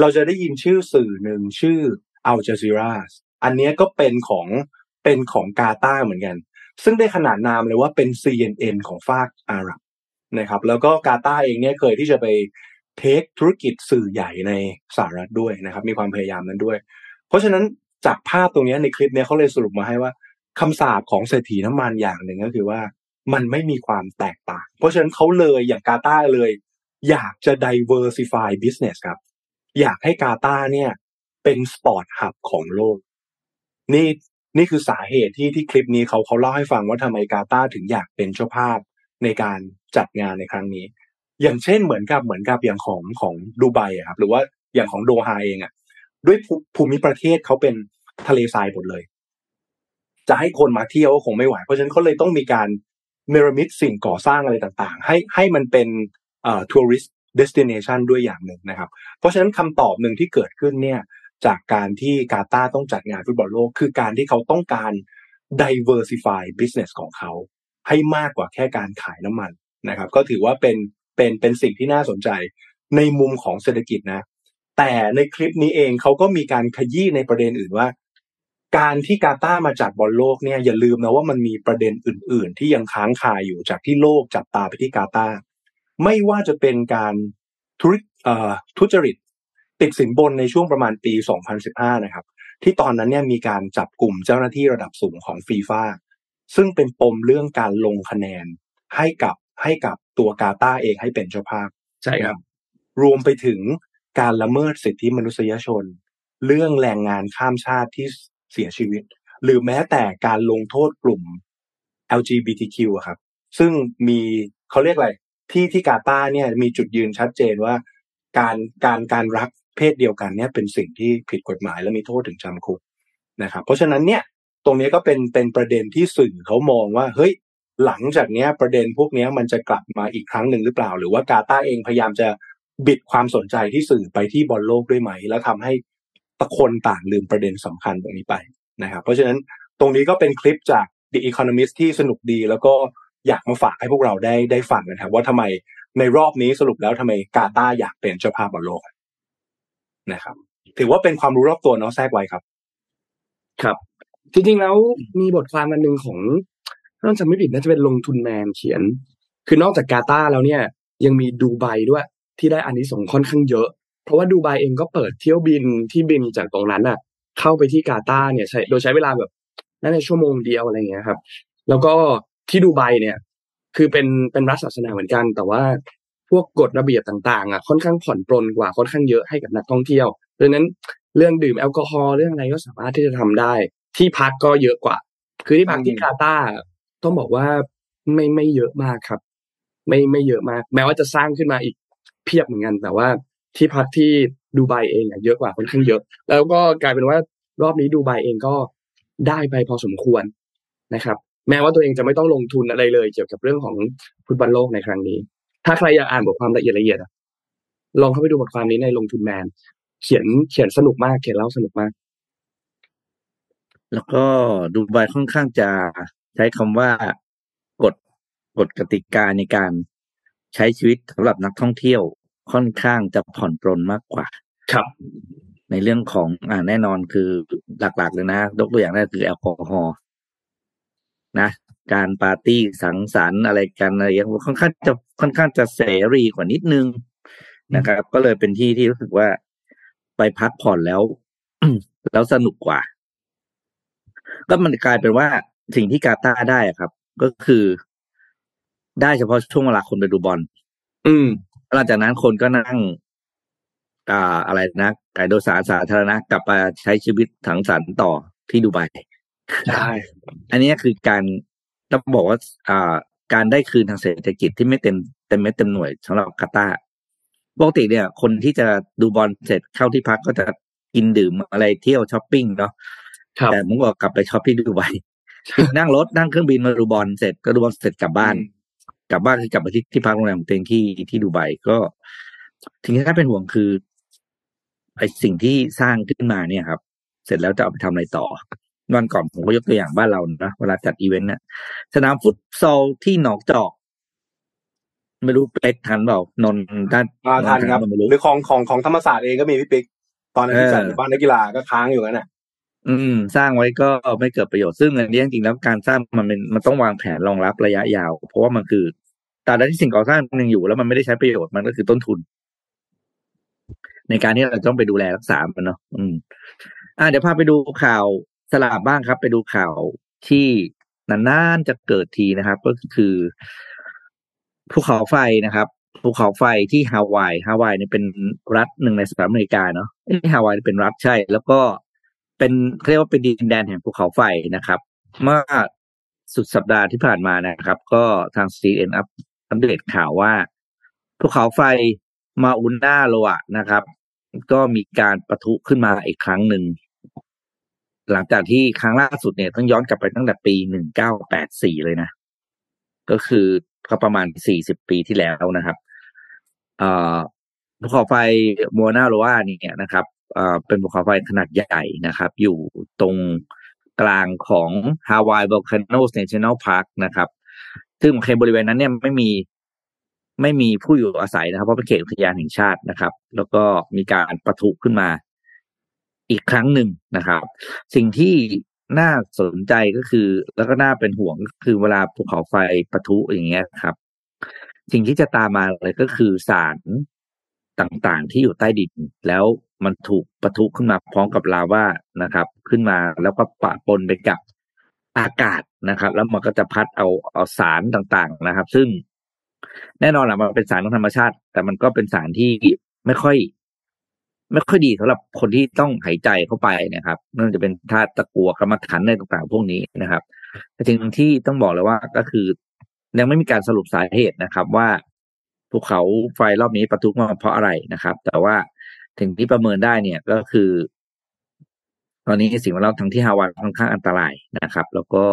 เราจะได้ยินชื่อสื่อหนึ่งชื่ออัลจาซีราอันนี้ก็เป็นของเป็นของกาตาร์เหมือนกัน ซึ่งได้ขนาดนามเลยว่าเป็น CNN ของฝากอาหรับนะครับ แล้วก็กาตาร์เองเนี่ยเคยที่จะไปเทคธุรกิจสื่อใหญ่ในสหรัฐด้วยนะครับ มีความพยายามนั้นด้วย เพราะฉะนั้นจากภาพตรงนี้ในคลิปนี้เขาเลยสรุปมาให้ว่า คำสาปของเศรษฐีน้ำมันอย่างหนึ่งก็คือว่า มันไม่มีความแตกต่าง เพราะฉะนั้นเขาเลยอย่างกาตาร์เลย อยากจะ diversify business ครับ อยากให้กาตาร์เนี่ย เป็นสปอร์ตฮับของโลก นี่นี่คือสาเหตุที่ที่คลิปนี้เขาเขาเล่าให้ฟังว่าทำไมกาตาร์ถึงอยากเป็นเจ้าภาพในการจัดงานในครั้งนี้ อย่างเช่นเหมือนกับเหมือนกับอย่างของของดูไบอะครับ หรือว่าอย่างของโดฮาเองอะด้วยภูมิประเทศเขาเป็นทะเลทรายหมดเลย จะให้คนมาเที่ยวก็คงไม่ไหว เพราะฉะนั้นเขาเลยต้องมีการเนรมิตสิ่งก่อสร้างอะไรต่างๆ ให้ให้มันเป็นเอ่อทัวริสต์เดสติเนชันด้วยอย่างหนึ่งนะครับ เพราะฉะนั้นคำตอบหนึ่งที่เกิดขึ้นเนี่ยจากการที่กาตาร์ต้องจัดงานฟุตบอลโลก คือการที่เขาต้องการ diversify business ของเขา ให้มากกว่าแค่การขายน้ำมันนะครับ ก็ถือว่าเป็นเป็นเป็นสิ่งที่น่าสนใจในมุมของเศรษฐกิจนะ แต่ในคลิปนี้เองเขาก็มีการขยี้ในประเด็นอื่นว่า การที่กาตาร์มาจัดบอลโลกเนี่ยอย่าลืมนะว่ามันมีประเด็นอื่น ๆ ที่ยังค้างคาอยู่จากที่โลกจับตาไปที่กาตาร์ไม่ว่าจะเป็นการทุริทุจริตติดสินบนในช่วงประมาณปี 2015 นะครับ ที่ตอนนั้นเนี่ยมีการจับกลุ่มเจ้าหน้าที่ระดับสูงของฟีฟ่าซึ่งเป็นปมเรื่องการลงคะแนนให้กับให้กับตัวกาตาร์เองให้เป็นเจ้าภาพใช่ครับ รวมไปถึงการละเมิดสิทธิมนุษยชน เรื่องแรงงานข้ามชาติที่ เสียชีวิต หรือแม้แต่การลงโทษกลุ่ม LGBTQ อะครับ ซึ่งมีเขาเรียกอะไร ที่ที่กาตาร์เนี่ยมีจุดยืนชัดเจนว่าการการการรักเพศเดียวกันเนี่ยเป็นสิ่งที่ผิดกฎหมายและมีโทษถึงจำคุกนะครับ เพราะฉะนั้นเนี่ยตรงนี้ก็เป็นเป็นประเด็นที่สื่อเขามองว่าเฮ้ยหลังจากเนี้ยประเด็นพวกนี้มันจะกลับมาอีกครั้งหนึ่งหรือเปล่า หรือว่ากาตาร์เองพยายามจะบิดความสนใจที่สื่อไปที่บอลโลกด้วยไหม แล้วทำให้ ตะคนต่างลืมประเด็นสำคัญตรงนี้ไปนะครับ เพราะฉะนั้นตรงนี้ก็เป็นคลิปจาก The Economist ที่สนุกดี แล้วก็อยากมาฝากให้พวกเราได้ได้ฟังนะครับ ว่าทำไมในรอบนี้สรุปแล้วทำไมกาตาร์อยากเป็นเจ้าภาพบอลโลกนะครับ ถือว่าเป็นความรู้รอบตัวเนาะแทรกไว้ครับ ครับ จริงๆแล้วมีบทความอันหนึ่งของน่าจะไม่ผิดน่าจะเป็นลงทุนแมนเขียน คือนอกจากกาตาร์แล้วเนี่ย ยังมีดูไบด้วยที่ได้อันนี้ส่งค่อนข้างเยอะ เพราะว่าดูไบเองก็เปิดเที่ยวบินที่บินจากตรงนั้นน่ะ เข้าไปที่กาตาร์เนี่ยใช้โดยใช้เวลาแบบน่าจะชั่วโมงเดียวอะไรเงี้ยครับ แล้วก็ที่ดูไบเนี่ย คือเป็นเป็นรัฐศาสนาเหมือนกัน แต่ว่าพวกกฎระเบียบต่างๆอะค่อนข้างผ่อนปลนกว่าค่อนข้างเยอะให้กับนักท่องเที่ยวดังนั้นเรื่องดื่มแอลกอฮอล์เรื่องอะไรก็สามารถที่จะทำได้ ที่พักก็เยอะกว่า คือที่พักที่กาตาร์ต้องบอกว่าไม่ไม่เยอะมากครับ ไม่ไม่เยอะมาก แม้ว่าจะสร้างขึ้นมาอีกเพียบเหมือนกัน แต่ว่า ที่พักที่ดูไบเองอะเยอะกว่าค่อนข้างเยอะ แล้วก็กลายเป็นว่ารอบนี้ดูไบเองก็ได้ไปพอสมควรนะครับ แม้ว่าตัวเองจะไม่ต้องลงทุนอะไรเลย เกี่ยวกับเรื่องของฟุตบอลโลกในครั้งนี้ ถ้าใครอยากอ่านบทความละเอียดละเอียดลองเข้าไปดูบทความนี้ในลงทุนแมน เขียนเขียนสนุกมากเขียนเล่าสนุกมาก แล้วก็ดูไบค่อนข้างจะใช้คำว่ากฎกฎกติกาในการใช้ชีวิตสำหรับนักท่องเที่ยว ค่อนข้างจะผ่อนปรนมากกว่า ครับ ในเรื่องของอ่าแน่นอนคือหลักๆเลยนะยกตัวอย่างแรกคือแอลกอฮอล์นะการปาร์ตี้สังสรรค์อะไรกันอะไรอย่างค่อนข้างจะค่อนข้างจะเสรีกว่านิดนึงนะครับ ก็เลยเป็นที่ที่รู้สึกว่าไปพักผ่อนแล้วแล้วสนุกกว่า ก็มันกลายเป็นว่าสิ่งที่กาตาร์ได้อะครับ ก็คือ ได้เฉพาะช่วงเวลาคนไปดูบอล อืม หลังจากนั้นคนก็นั่งอ่าอะไรนะไก่โดยสารสาธารณะกลับมาใช้ชีวิตถังสรรค์ต่อที่ดูไบใช่อันนี้คือการต้องบอกว่าอ่า การได้คืนทางเศรษฐกิจที่ไม่เต็มเต็มเม็ดเต็มหน่วยสำหรับกาตาร์ปกติเนี่ย คนที่จะดูบอลเสร็จเข้าที่พักก็จะกินดื่มอะไรเที่ยวช้อปปิ้งเนาะครับแต่ผมบอกกลับไปช้อปที่ดูไบนั่งรถนั่งเครื่องบินมาดูบอลเสร็จก็ดูบอลเสร็จกลับบ้าน กลับบ้านคือกลับมาที่ที่พักโรงแรมของตัวเองที่ที่ดูไบก็สิ่งที่น่าเป็นห่วงคือไอสิ่งที่สร้างขึ้นมาเนี่ยครับ เสร็จแล้วจะเอาไปทำอะไรต่อวันก่อนผมก็ยกตัวอย่างบ้านเรานะเวลาจัดอีเวนต์เนี่ยสนามฟุตซอลที่หนองจอก ไม่รู้เป็กทันเปล่านนท์ด้านอ่าทันครับไม่รู้หรือของของของธรรมศาสตร์เองก็มีพี่ปิ๊กตอนนั้นที่เออจัดบ้านนักกีฬาก็ค้างอยู่นั่นน่ะ อืม สร้างไว้ก็ไม่เกิดประโยชน์ซึ่งอันนี้จริงๆแล้วการสร้างมันเป็นมันต้องวางแผนรองรับระยะยาว เพราะว่ามันคือตราบใดที่สิ่งก่อสร้างมันยังอยู่ แล้วมันไม่ได้ใช้ประโยชน์มันก็คือต้นทุน ในการที่เราต้องไปดูแลรักษามันเนาะอืม อ่าเดี๋ยวพาไปดูข่าวสลับบ้างครับ ไปดูข่าวที่นานๆจะเกิดทีนะครับ ก็คือภูเขาไฟนะครับภูเขาไฟที่ฮาวายฮาวายเนี่ยเป็นรัฐหนึ่งในสหรัฐอเมริกาเนาะฮาวายเป็นรัฐใช่ แล้วก็ เป็นเรียกว่าเป็นดินแดนแห่งภูเขาไฟนะครับ เมื่อสุดสัปดาห์ที่ผ่านมานะครับ ก็ทาง CNN อัปอัปเดตข่าวว่าภูเขาไฟมาอุนนาโลอะนะครับ ก็มีการประทุขึ้นมาอีกครั้งหนึ่ง หลังจากที่ครั้งล่าสุดเนี่ยต้องย้อนกลับไปตั้งแต่ปีหนึ่งเก้าแปดสี่เลยนะ ก็คือก็ประมาณสี่สิบปีที่แล้วนะครับ เอ่อภูเขาไฟมัวนาโรวาเนี่ยนะครับ เอ่อเป็นภูเขาไฟขนาดใหญ่นะครับ อยู่ตรงกลางของ Hawaii Volcanoes National Park นะครับ ซึ่งในบริเวณนั้นเนี่ยไม่มีไม่มีผู้อยู่อาศัยนะครับ เพราะเป็นเขตอุทยานแห่งชาตินะครับ แล้วก็มีการประทุขึ้นมาอีกครั้งหนึ่งนะครับ สิ่งที่น่าสนใจก็คือ แล้วก็น่าเป็นห่วงก็คือเวลาภูเขาไฟประทุอย่างเงี้ยครับ สิ่งที่จะตามมาเลยก็คือสารต่างๆที่อยู่ใต้ดินแล้ว มันถูกปะทุขึ้นมาพร้อมกับลาวานะครับ ขึ้นมาแล้วก็ปะปนไปกับอากาศนะครับ แล้วมันก็จะพัดเอาเอาสารต่างๆนะครับ ซึ่งแน่นอนแหละมันเป็นสารของธรรมชาติ แต่มันก็เป็นสารที่ไม่ค่อย ไม่ค่อยดีสำหรับคนที่ต้องหายใจเข้าไปนะครับไม่ว่าจะเป็นธาตุตะกัวกรรมฐานในต่างๆ พวกนี้นะครับแต่สิ่งที่ต้องบอกเลยว่าก็คือยังไม่มีการสรุปสาเหตุนะครับ ว่าภูเขาไฟรอบนี้ปะทุมาเพราะอะไรนะครับ แต่ว่า ถึงที่ประเมินได้เนี่ยก็คือ ตอนนี้สิ่งแวดล้อมทั้งที่ฮาวายค่อนข้างอันตรายนะครับ แล้วก็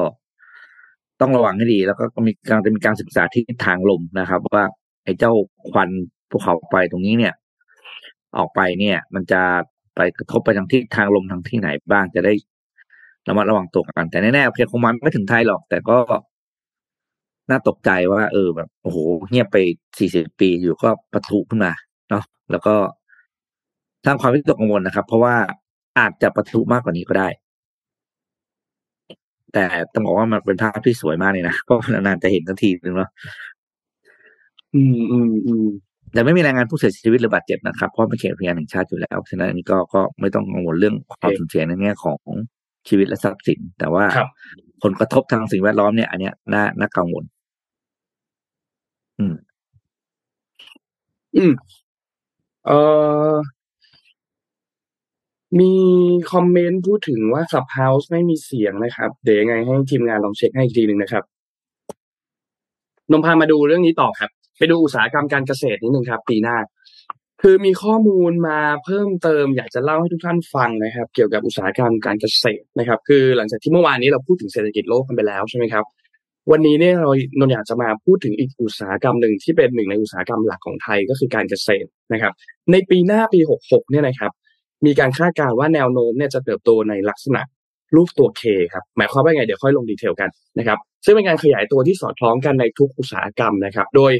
ต้องระวังให้ดี แล้วก็มีการจะมีการศึกษาที่ทางลมนะครับ ว่าไอ้เจ้าควันภูเขาไฟตรงนี้เนี่ย ออกไปเนี่ย มันจะไปกระทบไปทางที่ทางลมทางที่ไหนบ้างจะได้ระมัดระวังตัวกันแต่แน่ๆโอเคคงมันไม่ถึงไทยหรอก แต่ก็น่าตกใจว่า เออแบบ โอ้โหเงียบไปสี่สิบปีอยู่ก็ปะทุขึ้นมาเนาะแล้วก็ สร้างความวิตกกังวลนะครับ เพราะว่าอาจจะปะทุมากกว่านี้ก็ได้ แต่ต้องบอกว่ามันเป็นภาพที่สวยมากเลยนะก็นานๆจะเห็นทันทีนึงเนาะอืมอืมอืมแต่ไม่มีรายงานผู้เสียชีวิตหรือบบาดเจ็บนะครับ เพราะเป็นเขตอุทยานแห่งชาติอยู่แล้วฉะนั้นอันนี้ก็ก็ไม่ต้องกังวลเรื่องความสูญเสียในแง่ของชีวิตและทรัพย์สิน แต่ว่าครับผลกระทบทางสิ่งแวดล้อมเนี่ย อันเนี้ยน่าน่ากังวล อืม อืม เอ่อ มีคอมเมนต์พูดถึงว่า Clubhouse ไม่มีเสียงนะครับ เดี๋ยวยังไงให้ทีมงานลองเช็คให้อีกทีหนึ่งนะครับ นมพามาดูเรื่องนี้ต่อครับ ไปดูอุตสาหกรรมการเกษตรนิดนึงครับ ปีหน้า คือมีข้อมูลมาเพิ่มเติม อยากจะเล่าให้ทุกท่านฟังนะครับ เกี่ยวกับอุตสาหกรรมการเกษตรนะครับ คือหลังจากที่เมื่อวานนี้เราพูดถึงเศรษฐกิจโลกกันไปแล้วใช่ไหมครับ วันนี้เนี่ยเรานนอยากจะมาพูดถึงอีกอุตสาหกรรมหนึ่งที่เป็นหนึ่งในอุตสาหกรรมหลักของไทยก็คือการเกษตรนะครับ ในปีหน้าปี 66 เนี่ยนะครับ มีการคาดการณ์ว่าแนวโน้มเนี่ยจะเติบโตในลักษณะรูปตัวเครับ หมายความว่าไงเดี๋ยวค่อยลงดีเทลกันนะครับ ซึ่งเป็นการขยายตัวที่สอดคล้องกันในทุกอุตสาหกรรมนะครับ โดย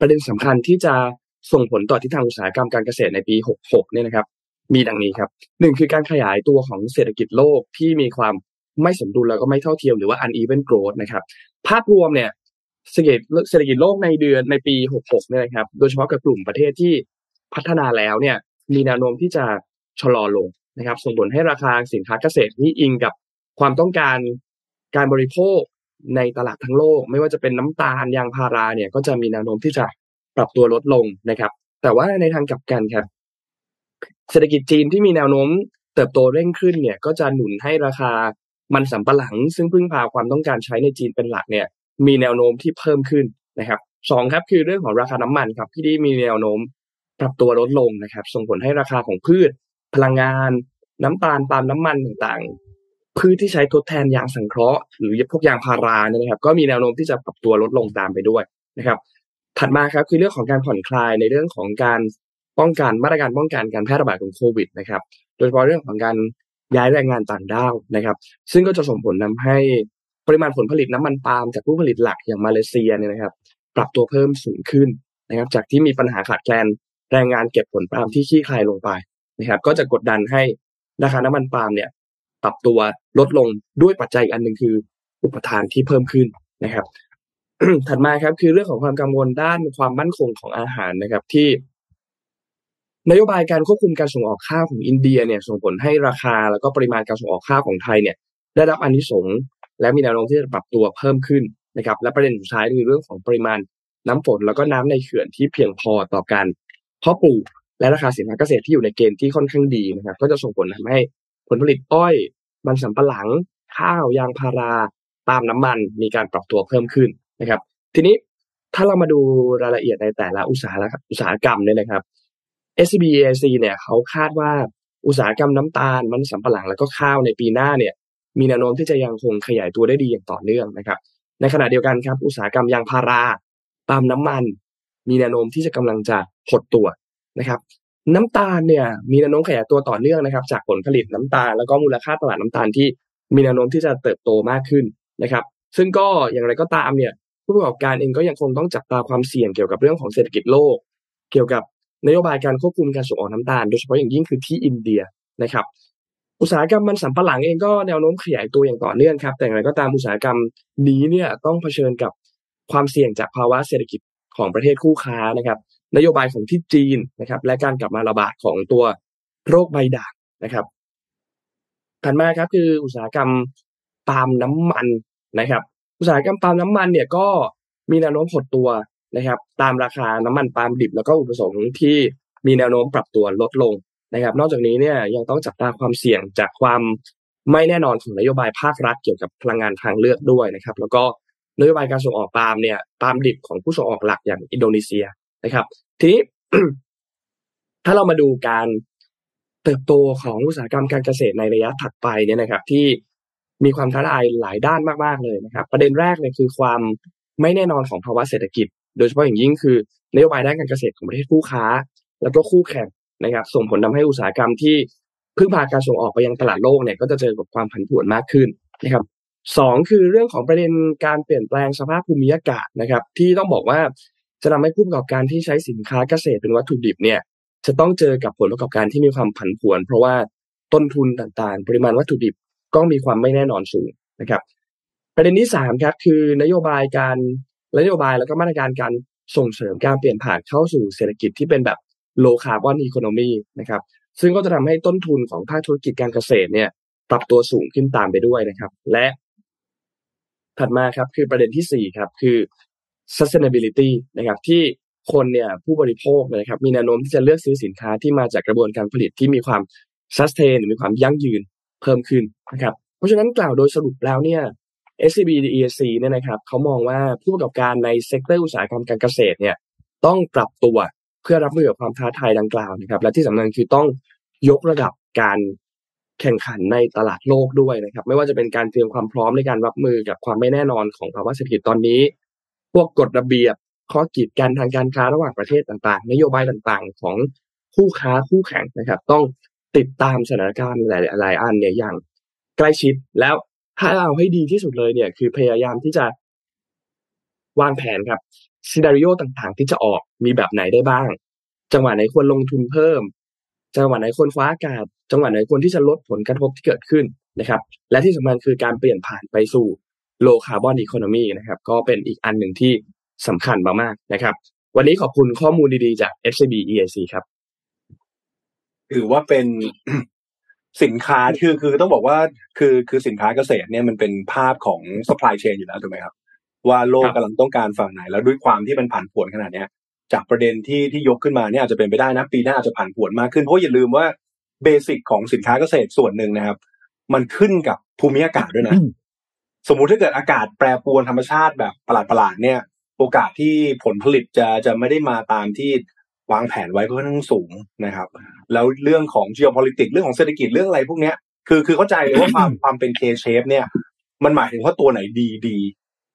ประเด็นสำคัญที่จะส่งผลต่อทิศทางอุตสาหกรรมการเกษตรในปี 66 เนี่ยนะครับ มีดังนี้ครับหนึ่งคือการขยายตัวของเศรษฐกิจโลกที่มีความไม่สมดุลแล้วก็ไม่เท่าเทียมหรือว่า uneven growth นะครับ ภาพรวมเนี่ยเศรษฐกิจเศรษฐกิจโลกในเดือนในปี 66 เนี่ยนะครับ โดยเฉพาะกับกลุ่มประเทศที่พัฒนาแล้วเนี่ย มีแนวโน้มที่จะ ชะลอลงนะครับ ส่งผลให้ราคาสินค้าเกษตรที่อิงกับความต้องการการบริโภคในตลาดทั้งโลก ไม่ว่าจะเป็นน้ำตาลยางพาราเนี่ย ก็จะมีแนวโน้มที่จะปรับตัวลดลงนะครับ แต่ว่าในทางกลับกันครับ เศรษฐกิจจีนที่มีแนวโน้ม เติบโตเร่งขึ้นเนี่ย ก็จะหนุนให้ราคามันสำปะหลัง ซึ่งพึ่งพาความต้องการใช้ในจีนเป็นหลักเนี่ย มีแนวโน้มที่เพิ่มขึ้นนะครับสองครับคือเรื่องของราคาน้ำมันครับที่มีแนวโน้มปรับตัวลดลงนะครับ ส่งผลให้ราคาของพืช พลังงาน น้ำตาลปาล์มน้ำมันต่างๆ พืชที่ใช้ทดแทนยางสังเคราะห์หรือพวกยางพาราเนี่ยนะครับ ก็มีแนวโน้มที่จะปรับตัวลดลงตามไปด้วยนะครับ ถัดมาครับคือเรื่องของการผ่อนคลายในเรื่องของการป้องกันมาตรการป้องกันการแพร่ระบาดของโควิดนะครับ โดยเฉพาะเรื่องของการย้ายแรงงานต่างด้าวนะครับ ซึ่งก็จะส่งผลทาให้ปริมาณผลผลิตน้ำมันปาล์มจากผู้ผลิตหลักอย่างมาเลเซียเนี่ยนะครับ ปรับตัวเพิ่มสูงขึ้นนะครับ จากที่มีปัญหาขาดแคลนแรงงานเก็บผลปาล์มที่ขี้คลายลงไป นะครับก็จะกดดันให้ราคาน้ำมันปาล์มเนี่ยปรับตัวลดลงด้วยปัจจัยอันหนึ่งคือ อุปทานที่เพิ่มขึ้นนะครับ ถัดมาครับคือเรื่องของความกังวลด้านความมั่นคงของอาหารนะครับที่นโยบายการควบคุมการส่งออกข้าวของอินเดียเนี่ยส่งผลให้ราคาแล้วก็ปริมาณการส่งออกข้าวของไทยเนี่ย ได้รับอานิสงส์และมีแนวโน้มที่จะปรับตัวเพิ่มขึ้นนะครับ และประเด็นสุดท้ายคือเรื่องของปริมาณน้ำฝนแล้วก็น้ำในเขื่อนที่เพียงพอต่อการเพาะปลูก และราคาสินค้าเกษตรที่อยู่ในเกณฑ์ที่ค่อนข้างดีนะครับก็จะส่งผลทำให้ผลผลิตอ้อย มันสำปะหลัง ข้าวยางพาราปาล์มน้ำมันมีการปรับตัวเพิ่มขึ้นนะครับ ทีนี้ถ้าเรามาดูรายละเอียดในแต่ละอุตสาหอุตสาหกรรมเนี่ยนะครับ SCB EIC เนี่ยเขาคาดว่าอุตสาหกรรมน้ำตาล มันสำปะหลังแล้วก็ข้าวในปีหน้าเนี่ยมีแนวโน้มที่จะยังคงขยายตัวได้ดีอย่างต่อเนื่องนะครับ ในขณะเดียวกันครับ อุตสาหกรรมยางพาราปาล์มน้ำมัน มีแนวโน้มที่จะกำลังจะหดตัว นะครับน้ำตาลเนี่ยมีแนวโน้มขยายตัวต่อเนื่องนะครับ จากผลผลิตน้ำตาลแล้วก็มูลค่าตลาดน้ำตาลที่มีแนวโน้มที่จะเติบโตมากขึ้นนะครับ ซึ่งก็อย่างไรก็ตามเนี่ยผู้ประกอบการเองก็ยังคงต้องจับตาความเสี่ยงเกี่ยวกับเรื่องของเศรษฐกิจโลก เกี่ยวกับนโยบายการควบคุมการส่งออกน้ำตาล โดยเฉพาะอย่างยิ่งคือที่อินเดียนะครับ อุตสาหกรรมมันสำปะหลังเองก็แนวโน้มขยายตัวอย่างต่อเนื่องครับ แต่อย่างไรก็ตามอุตสาหกรรมนี้เนี่ยต้องเผชิญกับความเสี่ยงจากภาวะเศรษฐกิจของประเทศคู่ค้านะครับ นโยบายของที่จีนนะครับ และการกลับมาระบาดของตัวโรคใบด่างนะครับถัดมาครับคืออุตสาหกรรมปาล์มน้ำมันนะครับ อุตสาหกรรมปาล์มน้ำมันเนี่ยก็มีแนวโน้มหดตัวนะครับ ตามราคาน้ำมันปาล์มดิบแล้วก็อุปสงค์ที่มีแนวโน้มปรับตัวลดลงนะครับ นอกจากนี้เนี่ยยังต้องจับตาความเสี่ยงจากความไม่แน่นอนของนโยบายภาครัฐเกี่ยวกับพลังงานทางเลือกด้วยนะครับ แล้วก็นโยบายการส่งออกปาล์มเนี่ยปาล์มดิบของผู้ส่งออกหลักอย่างอินโดนีเซียนะครับ ทีนี้ถ้าเรามาดูการเติบโตของอุตสาหกรรมการเกษตรในระยะถัดไปเนี่ยนะครับ ที่มีความท้าทายหลายด้านมากๆเลยนะครับ ประเด็นแรกเนี่ยคือความไม่แน่นอนของภาวะเศรษฐกิจ โดยเฉพาะอย่างยิ่งคือนโยบายด้านการเกษตรของประเทศคู่ค้า แล้วก็คู่แข่งนะครับ ส่งผลทาให้อุตสาหกรรมที่พึ่งพาการส่งออกไปยังตลาดโลกเนี่ยก็จะเจอกับความผันผวนมากขึ้นนะครับสองคือเรื่องของประเด็นการเปลี่ยนแปลงสภาพภูมิอากาศนะครับ ที่ต้องบอกว่า จะทำให้ผู้ประกอบการที่ใช้สินค้าเกษตรเป็นวัตถุดิบเนี่ยจะต้องเจอกับผลประกอบการที่มีความผันผวน เพราะว่าต้นทุนต่างๆ ปริมาณวัตถุดิบก็มีความไม่แน่นอนสูงนะครับ ประเด็นที่สามครับคือนโยบายการนโยบายแล้วก็มาตรการการส่งเสริมการเปลี่ยนผ่านเข้าสู่เศรษฐกิจที่เป็นแบบ low carbon economy นะครับซึ่งก็จะทำให้ต้นทุนของภาคธุรกิจการเกษตรเนี่ยปรับตัวสูงขึ้นตามไปด้วยนะครับ และถัดมาครับคือประเด็นที่สี่ครับคือ sustainability นะครับที่คนเนี่ยผู้บริโภคนะครับมีแนวโน้มที่จะเลือกซื้อสินค้าที่มาจากกระบวนการผลิตที่มีความ sustain หรือมีความยั่งยืนเพิ่มขึ้นนะครับเพราะฉะนั้นกล่าวโดยสรุปแล้วเนี่ย SCB EIC เนี่ยนะครับเขามองว่าผู้ประกอบการใน sector อุตสาหกรรมการเกษตรเนี่ยต้องปรับตัวเพื่อรับมือกับความท้าทายดังกล่าวนะครับ และที่สำคัญคือต้องยกระดับการแข่งขันในตลาดโลกด้วยนะครับ ไม่ว่าจะเป็นการเตรียมความพร้อมในการรับมือกับความไม่แน่นอนของภาวะเศรษฐกิจตอนนี้ พวกกฎระเบียบข้อกีดกันทางการค้าระหว่างประเทศต่างๆ นโยบายต่างๆ ของคู่ค้าคู่แข่งนะครับ ต้องติดตามสถานการณ์หลายๆอันเนี่ยอย่างใกล้ชิดแล้วถ้าเอาให้ดีที่สุดเลยเนี่ย คือพยายามที่จะวางแผนครับซีนารีโอต่างๆ ที่จะออกมีแบบไหนได้บ้าง จังหวะไหนควรลงทุนเพิ่ม จังหวะไหนควรคว้าอากาศ จังหวะไหนควรที่จะลดผลกระทบที่เกิดขึ้นนะครับ และที่สำคัญคือการเปลี่ยนผ่านไปสู่ low carbon economy นะครับก็เป็นอีกอันหนึ่งที่สำคัญมากๆนะครับ วันนี้ขอบคุณข้อมูลดีๆจาก FCB EAC ครับถือว่าเป็นสินค้าคือคือต้องบอกว่าคือคือสินค้าเกษตรเนี่ยมันเป็นภาพของ supply chain อยู่แล้วถูกไหมครับ ว่าโลกครับกำลังต้องการฝั่งไหน แล้วด้วยความที่มันผ่านผวนขนาดเนี้ย จากประเด็นที่ที่ยกขึ้นมาเนี่ยอาจจะเป็นไปได้นะ ปีหน้าอาจจะผ่านผวนมากขึ้นเพราะอย่าลืมว่าเบสิกของสินค้าเกษตรส่วนหนึ่งนะครับ มันขึ้นกับภูมิอากาศด้วยนะอืม สมมุติถ้าเกิดอากาศแปรปรวนธรรมชาติแบบประหลาดๆเนี่ย โอกาสที่ผลผลิตจะจะไม่ได้มาตามที่วางแผนไว้ก็ค่อนข้างสูงนะครับ แล้วเรื่องของ geopolitics เรื่องของเศรษฐกิจเรื่องอะไรพวกเนี้ยคือคือเข้าใจเลยว่าความความเป็น K shape เนี่ย มันหมายถึงว่าตัวไหนดีดี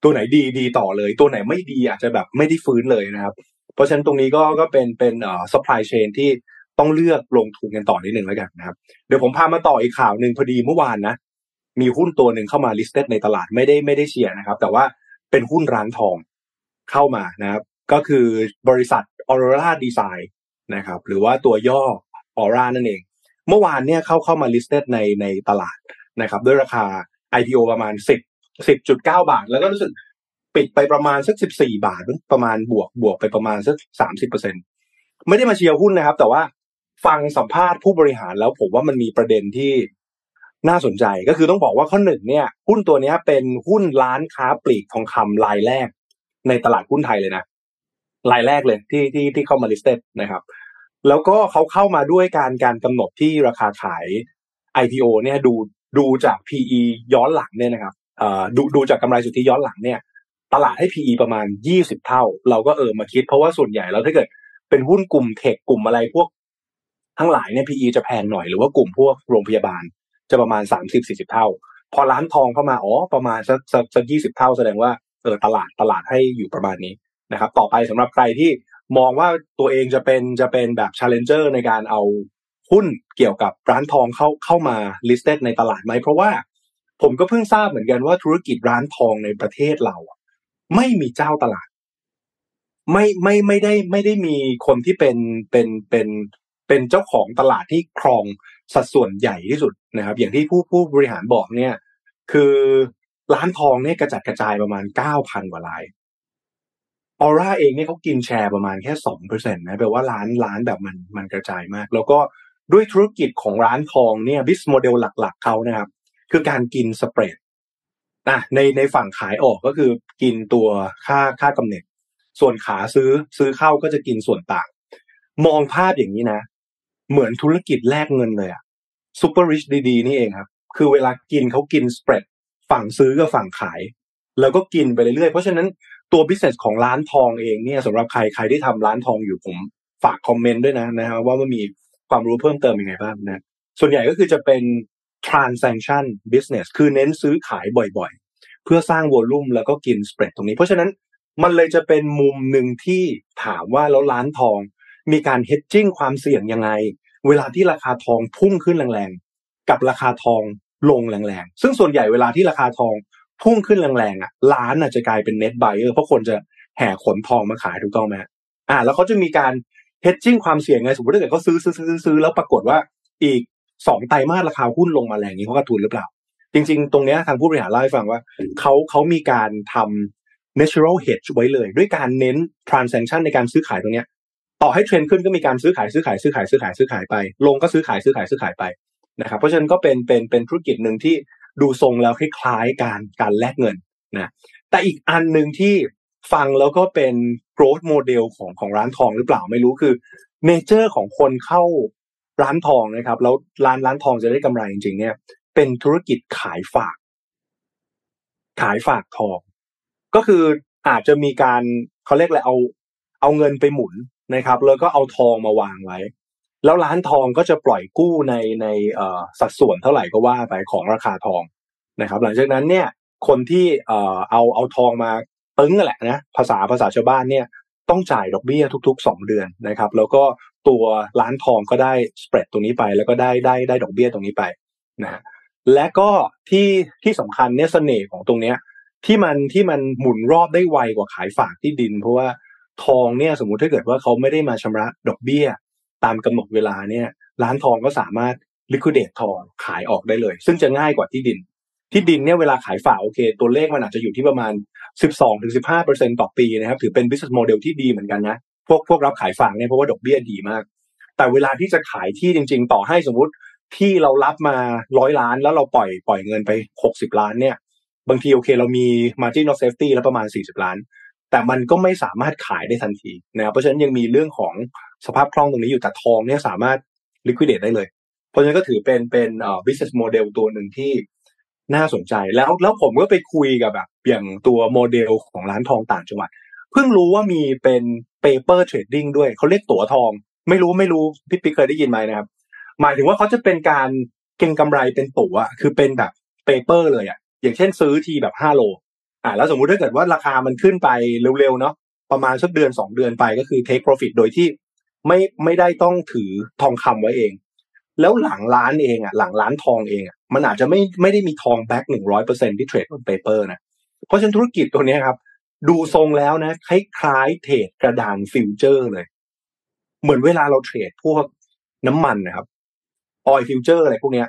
ตัวไหนดีดีต่อเลย ตัวไหนไม่ดีอาจจะแบบไม่ได้ฟื้นเลยนะครับ เพราะฉะนั้นตรงนี้ก็ก็เป็นเป็นเอ่อ supply chain ที่ต้องเลือกลงทุนกันต่อนิดหนึ่งแล้วกันนะครับ เดี๋ยวผมพามาต่ออีกข่าวหนึ่งพอดีเมื่อวานนะ มีหุ้นตัวหนึ่งเข้ามา listed ในตลาดไม่ได้ไม่ได้เชียร์นะครับ แต่ว่าเป็นหุ้นร้านทองเข้ามานะครับ ก็คือบริษัท Aurora Design นะครับ หรือว่าตัวย่อ Aura นั่นเอง เมื่อวานเนี่ยเข้าเข้ามา listed ในในตลาดนะครับ ด้วยราคา IPO ประมาณ 10 10.9 บาท แล้วก็รู้สึกปิดไปประมาณสัก 14 บาท ประมาณบวกบวกไปประมาณสัก 30เปอร์เซ็นไม่ได้มาเชียร์หุ้นนะครับ แต่ว่าฟังสัมภาษณ์ผู้บริหารแล้วผมว่ามันมีประเด็นที่ น่าสนใจก็คือต้องบอกว่าข้อหนึ่งเนี่ยหุ้นตัวนี้เป็นหุ้นร้านค้าปลีกทองคำรายแรก ในตลาดหุ้นไทยเลยนะรายแรกเลยที่ที่ที่เข้ามา listed นะครับ แล้วก็เขาเข้ามาด้วยการการกำหนดที่ราคาขาย IPO เนี่ยดูดูจาก PE ย้อนหลังเนี่ยนะครับอ่อดูดูจากกำไรสุทธิย้อนหลังเนี่ย ตลาดให้ PE ประมาณ 20 เท่า เราก็เออมาคิดเพราะว่าส่วนใหญ่แล้วถ้าเกิดเป็นหุ้นกลุ่มเทคกลุ่มอะไรพวก ทั้งหลายเนี่ย PE จะแพงหน่อยหรือว่ากลุ่มพวกโรงพยาบาล จะประมาณ30-40เท่า พอร้านทองเข้ามาอ๋อประมาณสักสักสัก20เท่าแสดงว่าเออตลาดตลาดให้อยู่ประมาณนี้นะครับ ต่อไปสำหรับใครที่มองว่าตัวเองจะเป็นจะเป็นแบบ challenger ในการเอาหุ้นเกี่ยวกับร้านทองเข้าเข้ามา listed ในตลาดไหมเพราะว่าผมก็เพิ่งทราบเหมือนกันว่าธุรกิจร้านทองในประเทศเรา ไม่มีเจ้าตลาด ไม่ไม่ไม่ได้ไม่ได้มีคนที่เป็นเป็นเป็นเป็นเจ้าของตลาดที่ครอง สัดส่วนใหญ่ที่สุดนะครับ อย่างที่ผู้ผู้บริหารบอกเนี่ย คือร้านทองเนี่ยกระจัดกระจายประมาณเก้าพันกว่ารายออร่าเองเนี่ยเขากินแชร์ประมาณแค่สองเปอร์เซ็นต์นะแปลว่าร้านร้านแบบมันมันกระจายมาก แล้วก็ด้วยธุรกิจของร้านทองเนี่ย biz model หลัก ๆเขานะครับ คือการกิน spread อะในในฝั่งขายออกก็คือกินตัวค่าค่ากำเหน็จส่วนขาซื้อซื้อเข้าก็จะกินส่วนต่าง มองภาพอย่างนี้นะ เหมือนธุรกิจแลกเงินเลยอะซูเปอร์ริชดีๆนี่เองครับ คือเวลากินเขากิน spread ฝั่งซื้อกับฝั่งขาย แล้วก็กินไปเรื่อยๆ เพราะฉะนั้นตัว business ของร้านทองเองเนี่ยสำหรับใครใครที่ทำร้านทองอยู่ผมฝากคอมเมนต์ด้วยนะนะฮะว่ามันมีความรู้เพิ่มเติมยังไงบ้างนะ ส่วนใหญ่ก็คือจะเป็น transaction business คือเน้นซื้อขายบ่อยๆ เพื่อสร้างวอลลุ่มแล้วก็กินสเปรดตรงนี้ เพราะฉะนั้นมันเลยจะเป็นมุมหนึ่งที่ถามว่าแล้วร้านทองมีการ hedging ความเสี่ยงยังไง เวลาที่ราคาทองพุ่งขึ้นแรงๆ กับราคาทองลงแรงๆ ซึ่งส่วนใหญ่เวลาที่ราคาทองพุ่งขึ้นแรงๆอะร้านอะจะกลายเป็น net buyer เพราะคนจะแห่ขนทองมาขายถูกต้องไหมอ่า แล้วเขาจะมีการ hedging ความเสี่ยงไงสมมติถ้าเกิดเขาซื้อซื้อซื้อซื้อแล้วปรากฏว่าอีกสองไตรมาสราคาหุ้นลงมาแรงนี้เขากระทุนหรือเปล่า จริง ๆ ตรงเนี้ยทางผู้บริหารเล่าให้ฟังว่าเขาเขามีการทำ natural hedge ไว้เลย ด้วยการเน้น transaction ในการซื้อขายตรงเนี้ย ต่อให้เทรนด์ขึ้นก็มีการซื้อขายซื้อขายซื้อขายซื้อขายซื้อขายไป ลงก็ซื้อขายซื้อขายซื้อขายไปนะครับเพราะฉะนั้นก็เป็นเป็นเป็นธุรกิจหนึ่งที่ดูทรงแล้วคล้ายๆการการแลกเงินนะแต่อีกอันหนึ่งที่ฟังแล้วก็เป็น growth model ของของร้านทองหรือเปล่าไม่รู้คือเนเจอร์ของคนเข้าร้านทองนะครับ แล้วร้านร้านทองจะได้กำไรจริง ๆ เนี่ย เป็นธุรกิจขายฝาก ขายฝากทอง ก็คืออาจจะมีการเขาเรียกอะไรเอา เอาเงินไปหมุน นะครับ แล้วก็เอาทองมาวางไว้ แล้วร้านทองก็จะปล่อยกู้ในในสัดส่วนเท่าไหร่ก็ว่าไปของราคาทองนะครับ หลังจากนั้นเนี่ยคนที่เออเอาเอาทองมาตึงแหละนะภาษาภาษาชาวบ้านเนี่ยต้องจ่ายดอกเบี้ยทุก ๆ 2 เดือนนะครับ แล้วก็ตัวร้านทองก็ได้สเปรดตรงนี้ไป แล้วก็ได้ได้ได้ดอกเบี้ยตรงนี้ไปนะฮะและก็ที่ที่สำคัญเนี่ยเสน่ห์ของตรงเนี้ยที่มันที่มันหมุนรอบได้ไวกว่าขายฝากที่ดิน เพราะว่า ทองเนี่ยสมมุติถ้าเกิดว่าเขาไม่ได้มาชำระดอกเบี้ย ตามกำหนดเวลาเนี่ยร้านทองก็สามารถ liquidate ทองขายออกได้เลย ซึ่งจะง่ายกว่าที่ดิน ที่ดินเนี่ยเวลาขายฝากโอเค ตัวเลขมันอาจจะอยู่ที่ประมาณ 12-15%ต่อปีนะครับ ถือเป็น business model ที่ดีเหมือนกันนะ พวกพวกรับขายฝากเนี่ยเพราะว่าดอกเบี้ยดีมาก แต่เวลาที่จะขายที่จริง ๆ ต่อให้สมมุติที่เรารับมาร้อยล้านแล้วเราปล่อยปล่อยเงินไป 60 ล้านเนี่ย บางทีโอเค เรามี margin of safety แล้วประมาณ 40 ล้าน แต่มันก็ไม่สามารถขายได้ทันทีนะครับเพราะฉะนั้นยังมีเรื่องของสภาพคล่องตรงนี้อยู่แต่ทองเนี่ยสามารถ liquidate ได้เลย เพราะฉะนั้นก็ถือเป็นเป็นเอ่อ business model ตัวหนึ่งที่น่าสนใจแล้วแล้วผมก็ไปคุยกับแบบอย่างตัวโมเดลของร้านทองต่างจังหวัด เพิ่งรู้ว่ามีเป็น paper trading ด้วยเขาเรียกตั๋วทอง ไม่รู้ไม่รู้พี่ปิ๊กเคยได้ยินไหมนะครับ หมายถึงว่าเขาจะเป็นการเก็งกำไรเป็นตั๋วคือเป็นแบบ paper เลยอะอย่างเช่นซื้อทีแบบห้าโล อ่าแล้วสมมุติถ้าเกิดว่าราคามันขึ้นไปเร็วๆเนาะประมาณสักเดือนสองเดือนไปก็คือ take profit โดยที่ไม่ไม่ได้ต้องถือทองคำไว้เอง แล้วหลังร้านเองอะหลังร้านทองเองอะมันอาจจะไม่ไม่ได้มีทอง back หนึ่งร้อยเปอร์เซ็นที่ trade บน paper นะเพราะฉะนั้นธุรกิจตัวนี้ครับ ดูทรงแล้วนะคล้ายๆ trade กระดาน future เลย เหมือนเวลาเรา trade พวกน้ำมันนะครับออยฟิวเจอร์อะไรพวกเนี้ย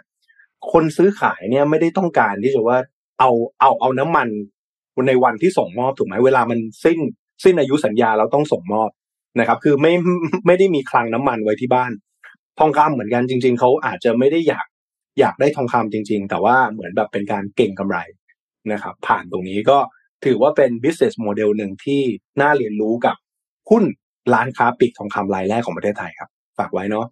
คนซื้อขายเนี่ยไม่ได้ต้องการที่จะว่าเอาเอาเอาน้ำมัน ในวันที่ส่งมอบถูกไหมเวลามันสิ้นสิ้นอายุสัญญาเราต้องส่งมอบนะครับ คือไม่ไม่ได้มีคลังน้ำมันไว้ที่บ้าน ทองคำเหมือนกันจริง ๆเขาอาจจะไม่ได้อยากอยากได้ทองคำจริง ๆ แต่ว่าเหมือนแบบเป็นการเก่งกำไรนะครับ ผ่านตรงนี้ก็ถือว่าเป็น business model หนึ่งที่น่าเรียนรู้กับหุ้นร้านค้าปลีกทองคำรายแรกของประเทศไทยครับ ฝากไว้เนาะ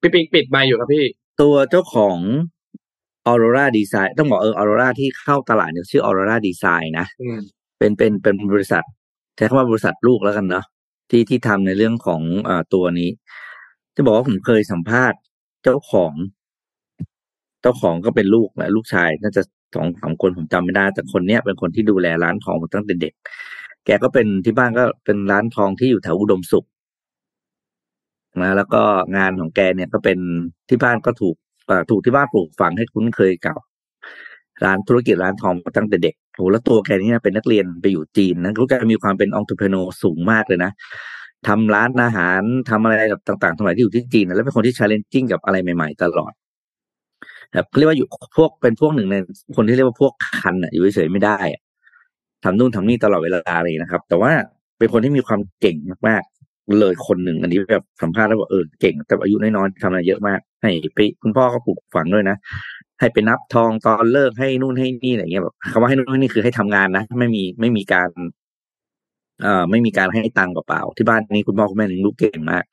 พี่ปิ๊กปิดไมอยู่ครับพี่ ตัวเจ้าของออโรราดีไซน์ต้องบอกเออออโรราที่เข้าตลาดเนี่ยชื่อออโรราดีไซน์นะอืมเป็นเป็นเป็นบริษัทใช้คำว่าบริษัทลูกแล้วกันเนาะที่ที่ทำในเรื่องของอ่าตัวนี้ จะบอกว่าผมเคยสัมภาษณ์เจ้าของ เจ้าของก็เป็นลูกแหละลูกชายน่าจะสองสามคนผมจำไม่ได้ แต่คนเนี้ยเป็นคนที่ดูแลร้านทองมาตั้งแต่เด็ก แกก็เป็นที่บ้านก็เป็นร้านทองที่อยู่แถวอุดมสุข นะแล้วก็งานของแกเนี่ยก็เป็นที่บ้านก็ถูกถูกที่บ้านปลูกฝังให้คุ้นเคยกับร้านธุรกิจร้านทองตั้งแต่เด็กโหแล้วตัวแกนี่นะเป็นนักเรียนไปอยู่จีนนะรู้แกมีความเป็นองค์ p ร e โนสูงมากเลยนะทำร้านอาหารทำอะไรแบบต่างๆสมัยที่อยู่ที่จีนนะแล้วเป็นคนที่ challenging กับอะไรใหม่ ๆ ตลอดแบบเรียกว่าอยู่พวกเป็นพวกหนึ่งในคนที่เรียกว่าพวกคันอะอยู่เฉยๆไม่ได้อะทำนู่นทำนี่ตลอดเวลาเลยนะครับ แต่ว่าเป็นคนที่มีความเก่งมาก เลยคนหนึ่งอันนี้แบบสัมภาษณ์แล้วบอกเออเก่ง แต่อายุน้อยๆทำอะไรเยอะมาก ให้ไปคุณพ่อก็ปลูกฝังด้วยนะให้ไปนับทองตอนเลิกให้นู่นให้นี่อะไรเงี้ยแบบคำว่าให้นู่นให้นี่คือให้ทำงานนะไม่มีไม่มีการ เอ่อไม่มีการให้ตังค์เปล่าๆที่บ้านนี้คุณพ่อคุณแม่เลี้ยงลูกเก่งมาก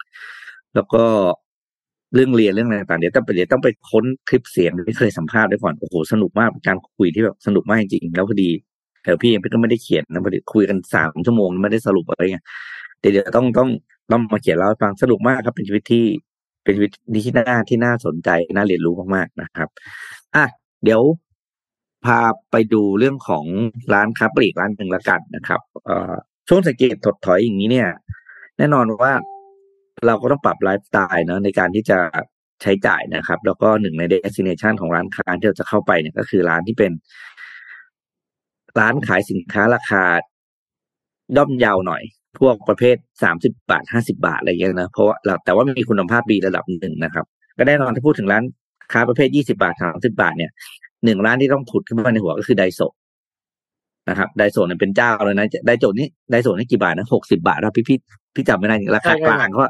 แล้วก็เรื่องเรียนเรื่องอะไรต่างเดี๋ยวต้องไปเดี๋ยวต้องไปค้นคลิปเสียงที่เคยสัมภาษณ์ด้วยก่อนโอ้โหสนุกมากเป็นการคุยที่แบบสนุกมากจริงๆแล้วพอดีแต่พี่เองก็ไม่ได้เขียนนะพอดีคุยกันสามชั่วโมงไม่ได้สรุปอะไรเงี้ย เดี๋ยวต้องต้องต้องมาเขียนเล่าให้ฟังสนุกมากครับ เป็นชีวิตที่เป็นชีวิตที่น่าที่น่าสนใจน่าเรียนรู้มากๆนะครับอะเดี๋ยวพาไปดูเรื่องของร้านค้าปลีกร้านหนึ่งละกันนะครับเอ่อช่วงเศรษฐกิจถดถอยอย่างนี้เนี่ย แน่นอนว่าเราก็ต้องปรับไลฟ์สไตล์เนาะในการที่จะใช้จ่ายนะครับ แล้วก็หนึ่งใน destination ของร้านค้าที่เราจะเข้าไปเนี่ยก็คือร้านที่เป็น ร้านขายสินค้าราคาย่อมเยาวหน่อย พวกประเภทสามสิบาทห้าสิบาทอะไรอย่างเงี้ยนะเพราะว่าเราแต่ว่ามีคุณภาพดีระดับหนึ่งนะครับ ก็แน่นอนถ้าพูดถึงร้านค้าประเภทยี่สิบาทสามสิบาทเนี่ยหนึ่งร้านที่ต้องผุดขึ้นมาในหัวก็คือไดโซนะครับไดโซเนี่ยเป็นเจ้าเลยนะไดโซนี่ไดโซนี่กี่บาทนะหกสิบาทนะพี่พี่พี่จำไม่ได้ราคากลางเขา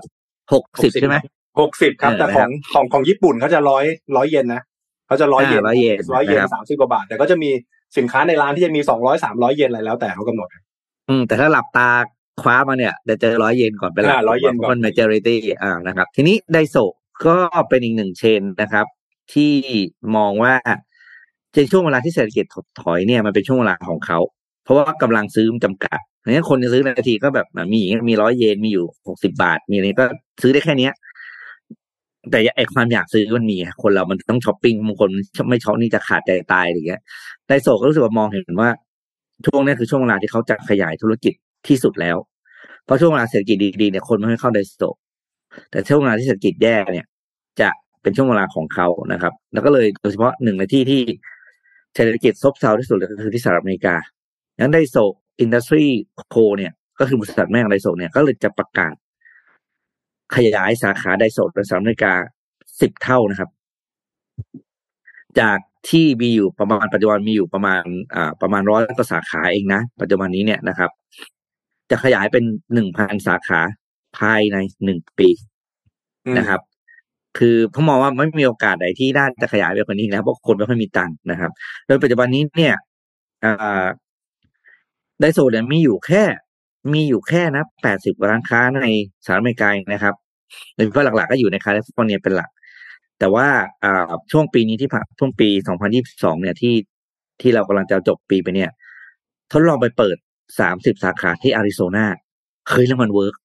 หกสิบใช่ไหมหกสิบครับเออแต่ของของของญี่ปุ่นเขาจะร้อยร้อยเยนนะเขาจะร้อยเยนอ่าร้อยเยนร้อยเยนนะครับสามสิบกว่าบาท แต่ก็จะมีสินค้าในร้านที่จะมีสองร้อยสามร้อยเยนอะไรแล้วแต่เขากำหนดอืมแต่ถ้าหลับตา คว้ามาเนี่ยจะเจอร้อยเยนก่อนเป็นหลักอ่า100เยนก่อนมัน majority อ่านะครับ ทีนี้ไดโซก็เป็นอีกหนึ่ง chain นะครับ ที่มองว่าในช่วงเวลาที่เศรษฐกิจถดถอยเนี่ยมันเป็นช่วงเวลาของเขา เพราะว่ากำลังซื้อจำกัดอย่างนี้คนจะซื้อนาทีก็แบบมีมีร้อยเยนมีอยู่หกสิบาท มีอะไรก็ซื้อได้แค่เนี้ย แต่ไอความอยากซื้อมันมีคนเรามันต้องช้อปปิ้งบางคนไม่ช้อปนี่จะขาดใจตายอะไรเงี้ยไดโซก็รู้สึกว่ามองเห็นว่าช่วงนี้คือช่วงเวลาที่เขาจะขยายธุรกิจ ที่สุดแล้ว เพราะช่วงเวลาเศรษฐกิจดีๆเนี่ยคนไม่ให้เข้าไดโซแต่ช่วงเวลาที่เศรษฐกิจแย่เนี่ย จะเป็นช่วงเวลาของเขานะครับ แล้วก็เลยโดยเฉพาะหนึ่งในที่ที่เศรษฐกิจซบเซาที่สุดเลยก็คือที่สหรัฐอเมริกางั้นไดโซอินดัสทรีโคเนี่ย ก็คือบริษัทแม่ของไดโซเนี่ยก็เลยจะประกาศ ขยายสาขาไดโซในสหรัฐอเมริกาสิบเท่านะครับ จากที่มีอยู่ประมาณปัจจุบันมีอยู่ประมาณอ่าประมาณร้อยกว่าสาขาเองนะ ปัจจุบันนี้เนี่ยนะครับ จะขยายเป็นหนึ่งพันสาขาภายในหนึ่งปีนะครับ คือผมมองว่าไม่มีโอกาสใดที่น่าจะขยายไปกว่านี้แล้วเพราะคนไม่ค่อยมีตังค์นะครับ โดยปัจจุบันนี้เนี่ยอ่าไดโซเนี่ยมีอยู่แค่ มีอยู่แค่นะแปดสิบร้านค้าในสหรัฐอเมริกานะครับโดยเฉพาะหลักๆ ก็อยู่ในแคลิฟอร์เนียเป็นหลัก แต่ว่าอ่าช่วงปีนี้ที่ผ่านช่วงปีสองพันยี่สิบสองเนี่ยที่ที่เรากำลังจะจบปีไปเนี่ย ทดลองไปเปิด สามสิบสาขาที่อาริโซนาเคยแล้วมัน work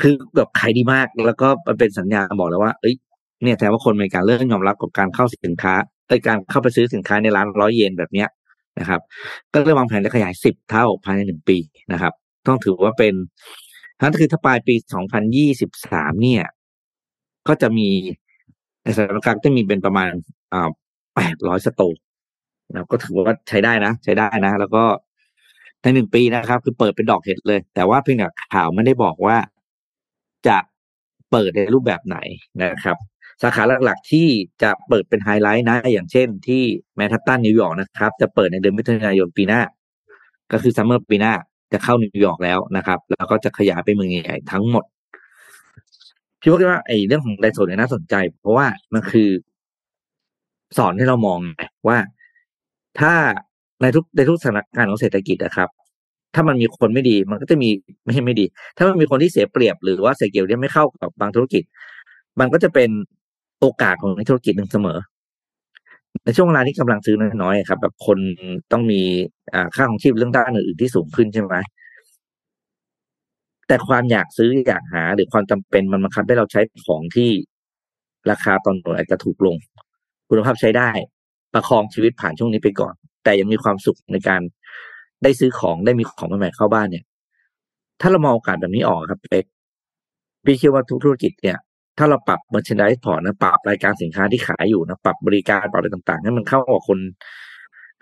คือแบบขายดีมากแล้วก็มันเป็นสัญญาณบอกแล้วว่า เอ้ยเนี่ยแสดงว่าคนอเมริกันเริ่มยอมรับกับการเข้าสินค้าในการเข้าไปซื้อสินค้าในร้านร้อยเยนแบบเนี้ยนะครับ ก็เริ่มวางแผนจะขยายสิบเท่าภายในหนึ่งปีนะครับ ต้องถือว่าเป็นนั่นคือถ้าปลายปีสองพันยี่สิบสามเนี่ย ก็จะมีในสถานการณ์จะมีเป็นประมาณอ่าแปดร้อย store นะก็ถือว่าใช้ได้นะ ใช้ได้นะ แล้วก็ ในหนึ่งปีนะครับ คือเปิดเป็นดอกเห็ดเลย แต่ว่าเพียงแต่ข่าวไม่ได้บอกว่าจะเปิดในรูปแบบไหนนะครับ สาขาหลักๆที่จะเปิดเป็นไฮไลท์นะ อย่างเช่น ที่แมนฮัตตันนิวยอร์กนะครับ จะเปิดในเดือนมิถุนายนปีหน้า ก็คือ summer ปีหน้าจะเข้านิวยอร์กแล้วนะครับ แล้วก็จะขยายไปเมืองใหญ่ๆทั้งหมดพี่ว่าว่าไอ้เรื่องของไดโซเนี่ยน่าสนใจ เพราะว่ามันคือ สอนให้เรามองไงว่าถ้า ในทุกในทุกสถานการณ์ของเศรษฐกิจนะครับถ้ามันมีคนไม่ดีมันก็จะมีไม่ใช่ไม่ดี ถ้ามันมีคนที่เสียเปรียบ หรือว่าเศรษฐกิจเนี่ยไม่เข้ากับบางธุรกิจ มันก็จะเป็นโอกาสของธุรกิจหนึ่งเสมอ ในช่วงเวลาที่กำลังซื้อน้อยๆครับ แบบคนต้องมีอ่าค่าของชีพเรื่องด้านอื่นๆที่สูงขึ้นใช่ไหมแต่ความอยากซื้ออยากหา หรือความจำเป็นมันบังคับให้เราใช้ของที่ราคาตอนหน่วยอาจจะถูกลง คุณภาพใช้ได้ ประคองชีวิตผ่านช่วงนี้ไปก่อน แต่ยังมีความสุขในการได้ซื้อของได้มีของใหม่ๆเข้าบ้านเนี่ย ถ้าเรามองโอกาสแบบนี้ออกครับเป๊กพี่คิดว่าทุกธุรกิจเนี่ย ถ้าเราปรับ merchandise พอนะปรับรายการสินค้าที่ขายอยู่นะปรับบริการปรับอะไรต่างๆให้มันเข้ากับคน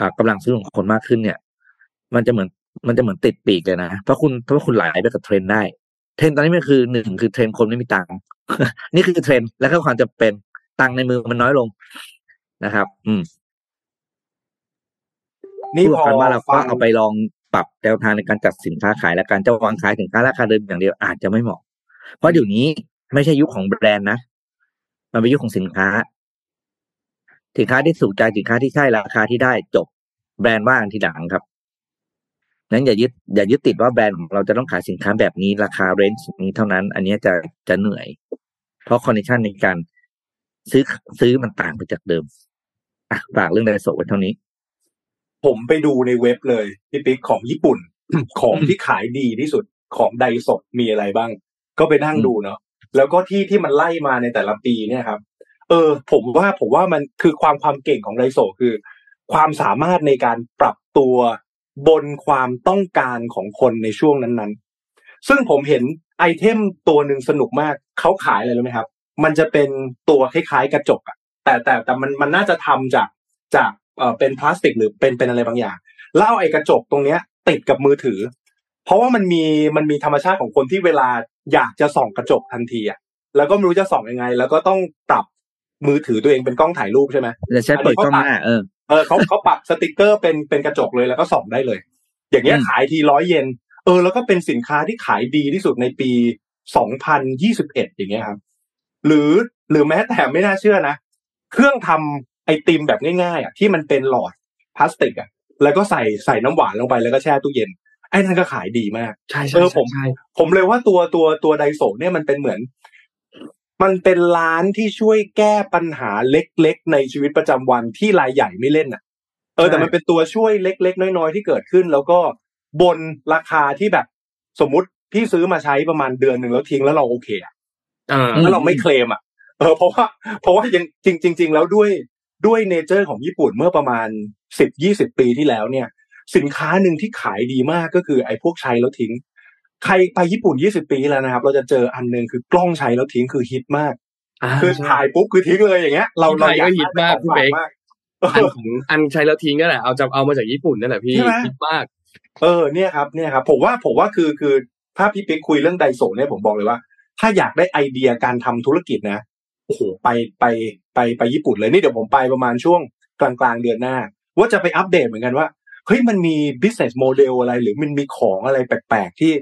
อ่ากำลังซื้อของคนมากขึ้นเนี่ย มันจะเหมือนมันจะเหมือนติดปีกเลยนะเพราะคุณเพราะคุณไหลไปกับเทรนได้ เทรนตอนนี้มันคือหนึ่งคือเทรนคนไม่มีตังค์นี่คือเทรนแล้วก็ความจะเป็นตังค์ในมือมันน้อยลงนะครับ อืม นี่พอกันว่าเราก็ฟังเอาไลองปรับแนวทางในการจัดสินค้าขายและการจะวางขายสินค้าราคาเดิมอย่างเดียวอาจจะไม่เหมาะ เพราะเดี๋ยวนี้ไม่ใช่ยุคของแบรนด์นะ มันเป็นยุคของสินค้า สินค้าที่ถูกใจสินค้าที่ใช่ราคาที่ได้จบแบรนด์ว่าทีหลังครับนั้นอย่ายึดอย่ายึดติดว่าแบรนด์ของเราจะต้องขายสินค้าแบบนี้ราคา range นี้เท่านั้น อันนี้จะจะเหนื่อย เพราะ condition ในการซื้อซื้อมันต่างไปจากเดิมอะฝากเรื่องไดโซไว้เท่านี้ ผมไปดูในเว็บเลยพี่ปิ๊กของญี่ปุ่น ของที่ขายดีที่สุดของไดโซมีอะไรบ้าง ก็ไปนั่งอืมดูเนาะแล้วก็ที่ที่มันไล่มาในแต่ละปีเนี่ยครับ เออ ผมว่าผมว่ามันคือความความเก่งของไดโซคือ ความสามารถในการปรับตัวบนความต้องการของคนในช่วงนั้นๆ ซึ่งผมเห็นไอเทมตัวหนึ่งสนุกมากเขาขายอะไรรู้ไหมครับ มันจะเป็นตัวคล้ายๆกระจกอะแต่แต่แต่มันมันน่าจะทำจากจาก เอ่อเป็นพลาสติกหรือเป็นเป็นอะไรบางอย่างแล้วเอาไอ้กระจกตรงเนี้ย ติดกับมือถือ เพราะว่ามันมีมันมีธรรมชาติของคนที่เวลาอยากจะส่องกระจกทันทีอะแล้วก็ไม่รู้จะส่องยังไง แล้วก็ต้องปรับมือถือตัวเองเป็นกล้องถ่ายรูปใช่ไหมจะใช้เปิดกล้องหน้าเออเออเขาเขาปักสติกเกอร์เป็นเป็นกระจกเลยแล้วก็ส่องได้เลย อย่างเงี้ยอืมขายทีร้อยเยนเออแล้วก็เป็นสินค้าที่ขายดีที่สุดในปี2021อย่างเงี้ยครับ หรือหรือแม้แต่ไม่น่าเชื่อนะ เครื่องทำ ไอติมแบบง่ายๆอะที่มันเป็นหลอดพลาสติกอะแล้วก็ใส่ใส่น้ำหวานลงไปแล้วก็แช่ตู้เย็นไอ้นั่นก็ขายดีมากใช่เอใช่อผมใช่ผมเลยว่าตัวตัวตัวไดโซเนี่ยมันเป็นเหมือน มันเป็นร้านที่ช่วยแก้ปัญหาเล็กๆ ในชีวิตประจำวันที่รายใหญ่ไม่เล่นอะ เออแต่มันเป็นตัวช่วยเล็ก ๆ น้อยๆที่เกิดขึ้น แล้วก็บนราคาที่แบบสมมุติพี่ซื้อมาใช้ประมาณเดือนหนึ่งแล้วทิ้งแล้วเราโอเคอะอ่าแล้วเราไม่เคลมอะเออเพราะว่าเพราะว่ายังจริงจริง ๆ แล้วด้วย ด้วยเนเจอร์ของญี่ปุ่นเมื่อประมาณสิบยี่สิบปีที่แล้วเนี่ย สินค้าหนึ่งที่ขายดีมากก็คือไอ้พวกใช้แล้วทิ้ง ใครไปญี่ปุ่นยี่สิบปีแล้วนะครับ เราจะเจออันหนึ่งคือกล้องใช้แล้วทิ้งคือฮิตมากอ่าคือใช่ถ่ายปุ๊บคือทิ้งเลยอย่างเงี้ย เราที่เราไทยอยากก็ฮิตมากได้ของพี่เป๊กฝากมากอันของอันใช้แล้วทิ้งนั่นแหละเอาจะเอามาจากญี่ปุ่นนั่นแหละพี่ใช่ไหมคิดมาก เออเนี่ยครับเนี่ยครับผมว่าผมว่าคือคือถ้าพี่ปิ๊กคุยเรื่องไดโซะเนี่ยผมบอกเลยว่า ถ้าอยากได้ไอเดียการทำธุรกิจนะ โอ้โหไปไปไปไปญี่ปุ่นเลยนี่เดี๋ยวผมไปประมาณช่วงกลางกลางๆเดือนหน้า ว่าจะไปอัปเดตเหมือนกันว่าเฮ้ยมันมี business model อะไร หรือมันมีของอะไรแปลกๆที่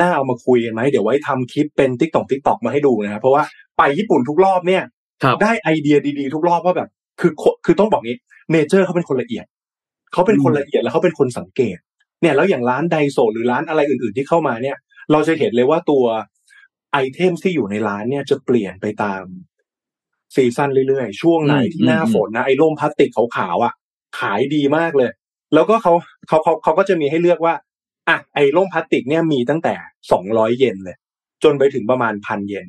น่าเอามาคุยกันไหมเดี๋ยวไว้ทำคลิปเป็นติ๊กต็อกติ๊กต็อกมาให้ดูนะครับเพราะว่าไปญี่ปุ่นทุกรอบเนี่ยครับได้ไอเดียดีๆ ทุกรอบว่าแบบ คือคนคือต้องบอกงี้nature เขาเป็นคนละเอียดเขาเป็นคนละเอียดแล้วเขาเป็นคนสังเกต เนี่ย แล้วอย่างร้านไดโซหรือร้านอะไรอื่นๆที่เข้ามาเนี่ย เราจะเห็นเลยว่าตัว item ที่อยู่ในร้านเนี่ยจะเปลี่ยนไปตาม season เรื่อยๆ ช่วงไหนที่หน้าฝนนะไอ้ร่มพลาสติกขาวๆอะขายดีมากเลย แล้วก็เขาเขาเขาเขาก็จะมีให้เลือกว่าอะไอ้ร่มพลาสติกเนี่ยมีตั้งแต่สองร้อยเยนเลย จนไปถึงประมาณพันเยน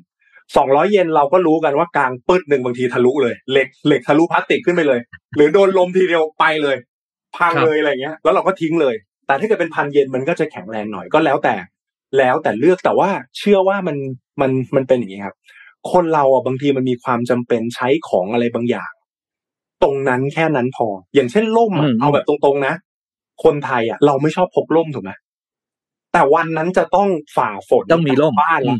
สองร้อยเยนเราก็รู้กันว่ากางปึ๊ดหนึ่งบางทีทะลุเลย เหล็กเหล็กทะลุพลาสติกขึ้นไปเลย หรือโดนลมทีเดียวไปเลย พังครับเลยอะไรเงี้ย แล้วเราก็ทิ้งเลย แต่ถ้าเกิดเป็นพันเยนมันก็จะแข็งแรงหน่อยก็แล้วแต่ แล้วแต่เลือกแต่ว่าเชื่อว่ามันมันมันเป็นอย่างนี้ครับ คนเราอะบางทีมันมีความจำเป็นใช้ของอะไรบางอย่าง ตรงนั้นแค่นั้นพอ อย่างเช่นล่มอะอืมเอาแบบตรงๆนะ คนไทยอะ เราไม่ชอบพกล่มถูกไหมแต่วันนั้นจะต้องฝ่าฝนต้องมีร่มกลับบ้านอืละม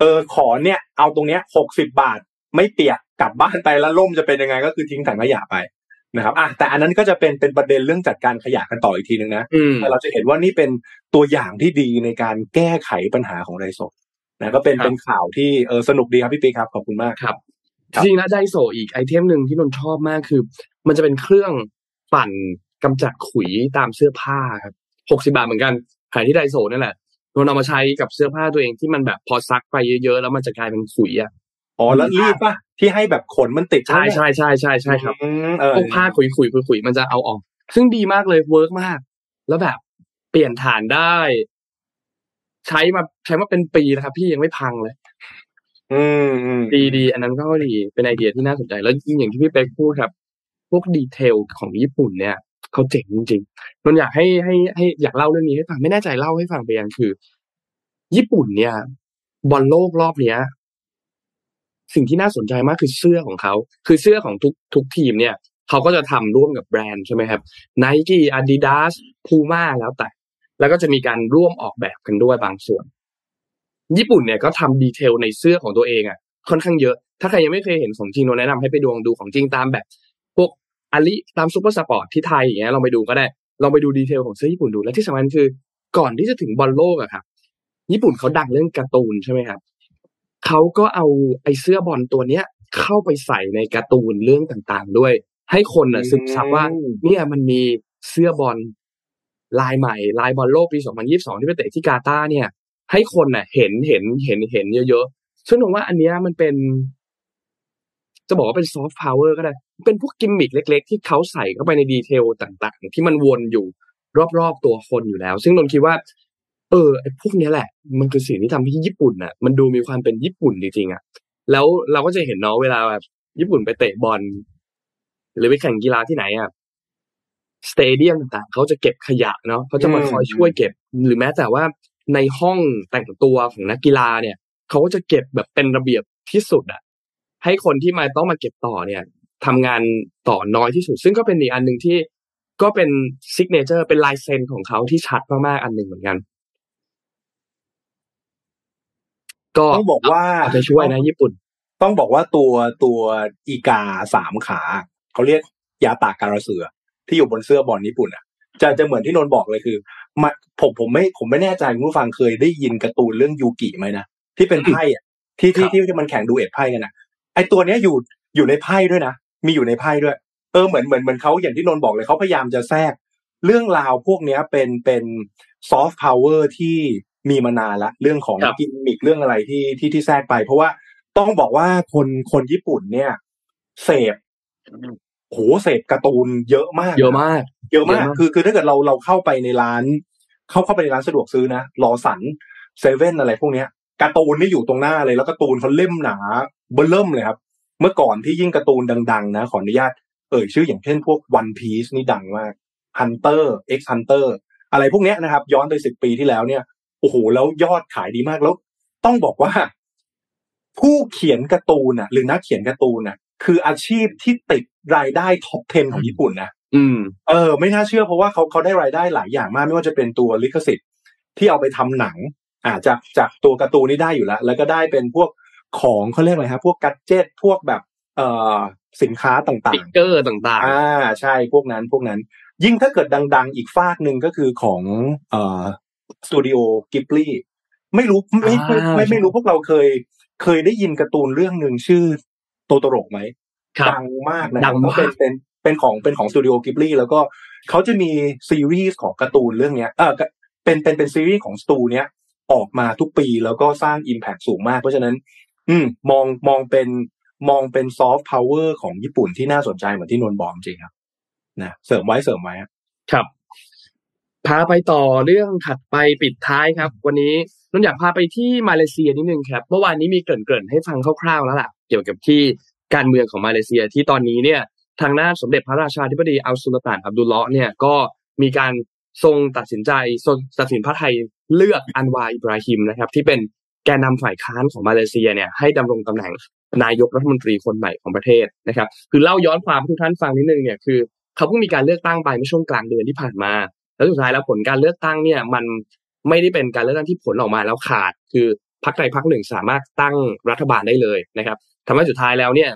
เออขอเนี่ย เอาตรงเนี้ยหกสิบาท ไม่เปียกกลับบ้านไปแล้วล่มจะเป็นยังไง ก็คือทิ้งถังขยะไปนะครับอะแต่อันนั้นก็จะเป็นเป็นประเด็นเรื่องจัดการขยะกันต่ออีกทีนึงนะอืมแต่เราจะเห็นว่านี่เป็นตัวอย่างที่ดีในการแก้ไขปัญหาของไรโซ นะก็เป็นครับเป็นข่าวที่เออสนุกดีครับพี่ปีครับขอบคุณมากครับครับจริงๆนะไดโซอีกไอเทมหนึ่งที่นนท์ชอบมากคือ มันจะเป็นเครื่องปั่นกำจัดขุยตามเสื้อผ้าครับหกสิบาทเหมือนกันขายที่ไดโซนั่นแหละนนท์เอามาใช้กับเสื้อผ้าตัวเองที่มันแบบพอซักไปเยอะๆ แล้วมันจะกลายเป็นขุยอะอ๋อแล้วรีบป่ะที่ให้แบบขนมันติดใช่ใช่ใช่ใช่ใช่ครับอืมเออพวกผ้าขุยขุยขุยขุยมันจะเอาออก ซึ่งดีมากเลย work มาก แล้วแบบเปลี่ยนถ่านได้ ใช้มาใช้มาเป็นปีนะครับ พี่ยังไม่พังเลยอืมอืมดีดีอันนั้นก็ดีเป็นไอเดียที่น่าสนใจแล้วอย่างที่พี่เป๊กพูดครับ พวก detail ของญี่ปุ่นเนี่ยเขาเจ๋งจริงๆนนอยากให้ให้ให้อยากเล่าเรื่องนี้ให้ฟังไม่แน่ใจเล่าให้ฟังไปยังคือ ญี่ปุ่นเนี่ยบอลโลกรอบเนี้ย สิ่งที่น่าสนใจมากคือเสื้อของเขา คือเสื้อของทุกทุกทีมเนี่ยเขาก็จะทำร่วมกับแบรนด์ใช่ไหมครับ Nike Adidas Puma แล้วแต่ แล้วก็จะมีการร่วมออกแบบกันด้วยบางส่วน ญี่ปุ่นเนี่ยก็ทำ detail ในเสื้อของตัวเองอะค่อนข้างเยอะ ถ้าใครยังไม่เคยเห็นของจริงนนท์แนะนำให้ไปดูลองดูของจริงตามแบบ พวกอาริตามซูเปอร์สปอร์ตที่ไทยอย่างเงี้ยลองไปดูก็ได้ลองไปดู detail ของเสื้อญี่ปุ่นดูและที่สำคัญคือ ก่อนที่จะถึงบอลโลกอะครับญี่ปุ่นเขาดังเรื่องการ์ตูนใช่ไหมครับเขาก็เอาไอ้เสื้อบอลตัวเนี้ย เข้าไปใส่ในการ์ตูนเรื่องต่างๆ ด้วย ให้คนน่ะซึมซับว่า เนี่ยมันมีเสื้อบอล ลายใหม่ลายบอลโลกปี 2022 ที่ไปเตะที่กาตาร์เนี่ย ให้คนน่ะ เห็นเห็นเห็นเห็นเยอะๆซึ่งผมว่าอันเนี้ยมันเป็น จะบอกว่าเป็นซอฟต์พาวเวอร์ก็ได้ เป็นพวกกิมมิคเล็ก ๆ ที่เขาใส่เข้าไปในดีเทลต่าง ๆ ที่มันวนอยู่รอบๆตัวคนอยู่แล้ว ซึ่งนนคิดว่า เออไอ้พวกนี้แหละ มันคือสิ่งที่ทำให้ญี่ปุ่นน่ะ มันดูมีความเป็นญี่ปุ่นจริงๆอะ แล้วเราก็จะเห็นเนาะเวลาแบบญี่ปุ่นไปเตะบอลหรือไปแข่งกีฬาที่ไหนอะ สเตเดียมต่างๆเขาจะเก็บขยะเนาะเขาจะมาคอยช่วยเก็บ หรือแม้แต่ว่าในห้องแต่งตัวของนักกีฬาเนี่ยเขาก็จะเก็บแบบเป็นระเบียบที่สุดอะให้คนที่มาต้องมาเก็บต่อเนี่ยทำงานต่อน้อยที่สุด ซึ่งก็เป็นอีกอันหนึ่งที่ก็เป็น signature เป็นลายเซ็นของเขาที่ชัดมากๆอันหนึ่งเหมือนกัน ก็ต้องบอกว่าเอาใจช่วยนะ ญี่ปุ่น ต้องบอกว่าตัวตัวอีกาสามขา เขาเรียกยาตากการะเสือ ที่อยู่บนเสื้อบอลญี่ปุ่นอะจะจะเหมือนที่นนท์บอกเลยคือมาผมผมไม่ผมไม่แน่ใจคุณผู้ฟังเคยได้ยินการ์ตูนเรื่องยูกิไหมนะที่เป็นไพ่อะที่ที่ครับที่ที่มันแข่ง duel ไพ่กันอะ ไอตัวเนี้ยอยู่อยู่ในไพ่ด้วยนะมีอยู่ในไพ่ด้วยเออเหมือนเหมือนเหมือนเขาอย่างที่นนท์บอกเลยเขาพยายามจะแทรก เรื่องราวพวกเนี้ยเป็นเป็นซอฟต์พาวเวอร์ที่มีมานานละเรื่องของครับกิมมิคเรื่องอะไรที่ที่ที่แทรกไป เพราะว่าต้องบอกว่าคนคนญี่ปุ่นเนี่ย เสพ โหเสพการ์ตูนเยอะมากเยอะมาก เยอะมาก เยอะมาก คือคือถ้าเกิดเราเราเข้าไปในร้าน เข้าเข้าไปในร้านสะดวกซื้อนะรอสันเซเว่นอะไรพวกเนี้ยการ์ตูนนี่อยู่ตรงหน้าเลยแล้วการ์ตูนเขาเล่มหนาเบิ่มเลยครับ เมื่อก่อนที่ยิ่งการ์ตูนดัง ๆ นะ ขออนุญาตเอ่ยชื่ออย่างเช่นพวก One Piece นี่ดังมาก Hunter X Hunter อะไรพวกเนี้ยนะครับ ย้อนไปสิบปีที่แล้วเนี่ยโอ้โหแล้วยอดขายดีมากแล้ว ต้องบอกว่า ผู้เขียนการ์ตูนน่ะ หรือนักเขียนการ์ตูนน่ะ คืออาชีพที่ติดรายได้ท็อป 10 ของญี่ปุ่นนะอืม เออ ไม่น่าเชื่อเพราะว่าเขาเขาได้รายได้หลายอย่างมาก ไม่ว่าจะเป็นตัวลิขสิทธิ์ที่เอาไปทำหนัง อ่าจากจากตัวการ์ตูนนี่ได้อยู่แล้ว แล้วก็ได้เป็นพวกของเขาเรียกอะไรฮะพวกกัจเจตพวกแบบเอ่อสินค้าต่าติ๊งกเกอร์ต่างๆ อ่าใช่พวกนั้นพวกนั้น ยิ่งถ้าเกิดดัง ๆ อีกฟากหนึ่งก็คือของเอ่อสตูดิโอกิบลี่ไม่รู้ไม่ไม่ไม่ไม่รู้พวกเราเคย เคยได้ยินการ์ตูนเรื่องหนึ่งชื่อ โตโตโรไหมๆครับดังมากนะดังมากเป็นเป็นเป็นของเป็นของสตูดิโอกิบลี่แล้วก็เขาจะมีซีรีส์ของการ์ตูนเรื่องเนี้ยเออก็เป็นเป็นเป็นซีรีส์ของสตูเนี้ยออกมาทุกปีแล้วก็สร้างอิมแพ t สูงมาก เพราะฉะนั้น อืมมองมองเป็นมองเป็นซอฟต์พาวเวอร์ของญี่ปุ่นที่น่าสนใจเหมือนที่นนท์บอกจริงครับนะเสริมไว้เสริมไว้ครับครับพาไปต่อเรื่องถัดไปปิดท้ายครับ วันนี้นนท์อยากพาไปที่มาเลเซียนิดนึงครับ เมื่อวานนี้มีเกริ่นๆให้ฟังคร่าวๆแล้วล่ะ เกี่ยวกับที่การเมืองของมาเลเซียที่ตอนนี้เนี่ยทางด้านสมเด็จพระราชาธิบดีอัลสุลต่านอับดุลเลาะเนี่ยก็มีการทรงตัดสินใจทรงตัดสินพระไทยเลือกอันวาอิบราฮิมนะครับ ที่เป็นแกนนำฝ่ายค้านของมาเลเซียเนี่ยให้ดำรงตำแหน่งนายกรัฐมนตรีคนใหม่ของประเทศนะครับ คือเล่าย้อนความให้ทุกท่านฟังนิดนึงเนี่ยคือเขาเพิ่งมีการเลือกตั้งไปเมื่อช่วงกลางเดือนที่ผ่านมา แล้วสุดท้ายแล้วผลการเลือกตั้งเนี่ยมันไม่ได้เป็นการเลือกตั้งที่ผลออกมาแล้วขาด คือ พรรคใดพรรคหนึ่งสามารถตั้งรัฐบาลได้เลยนะครับทำให้สุดท้ายแล้วเนี่ย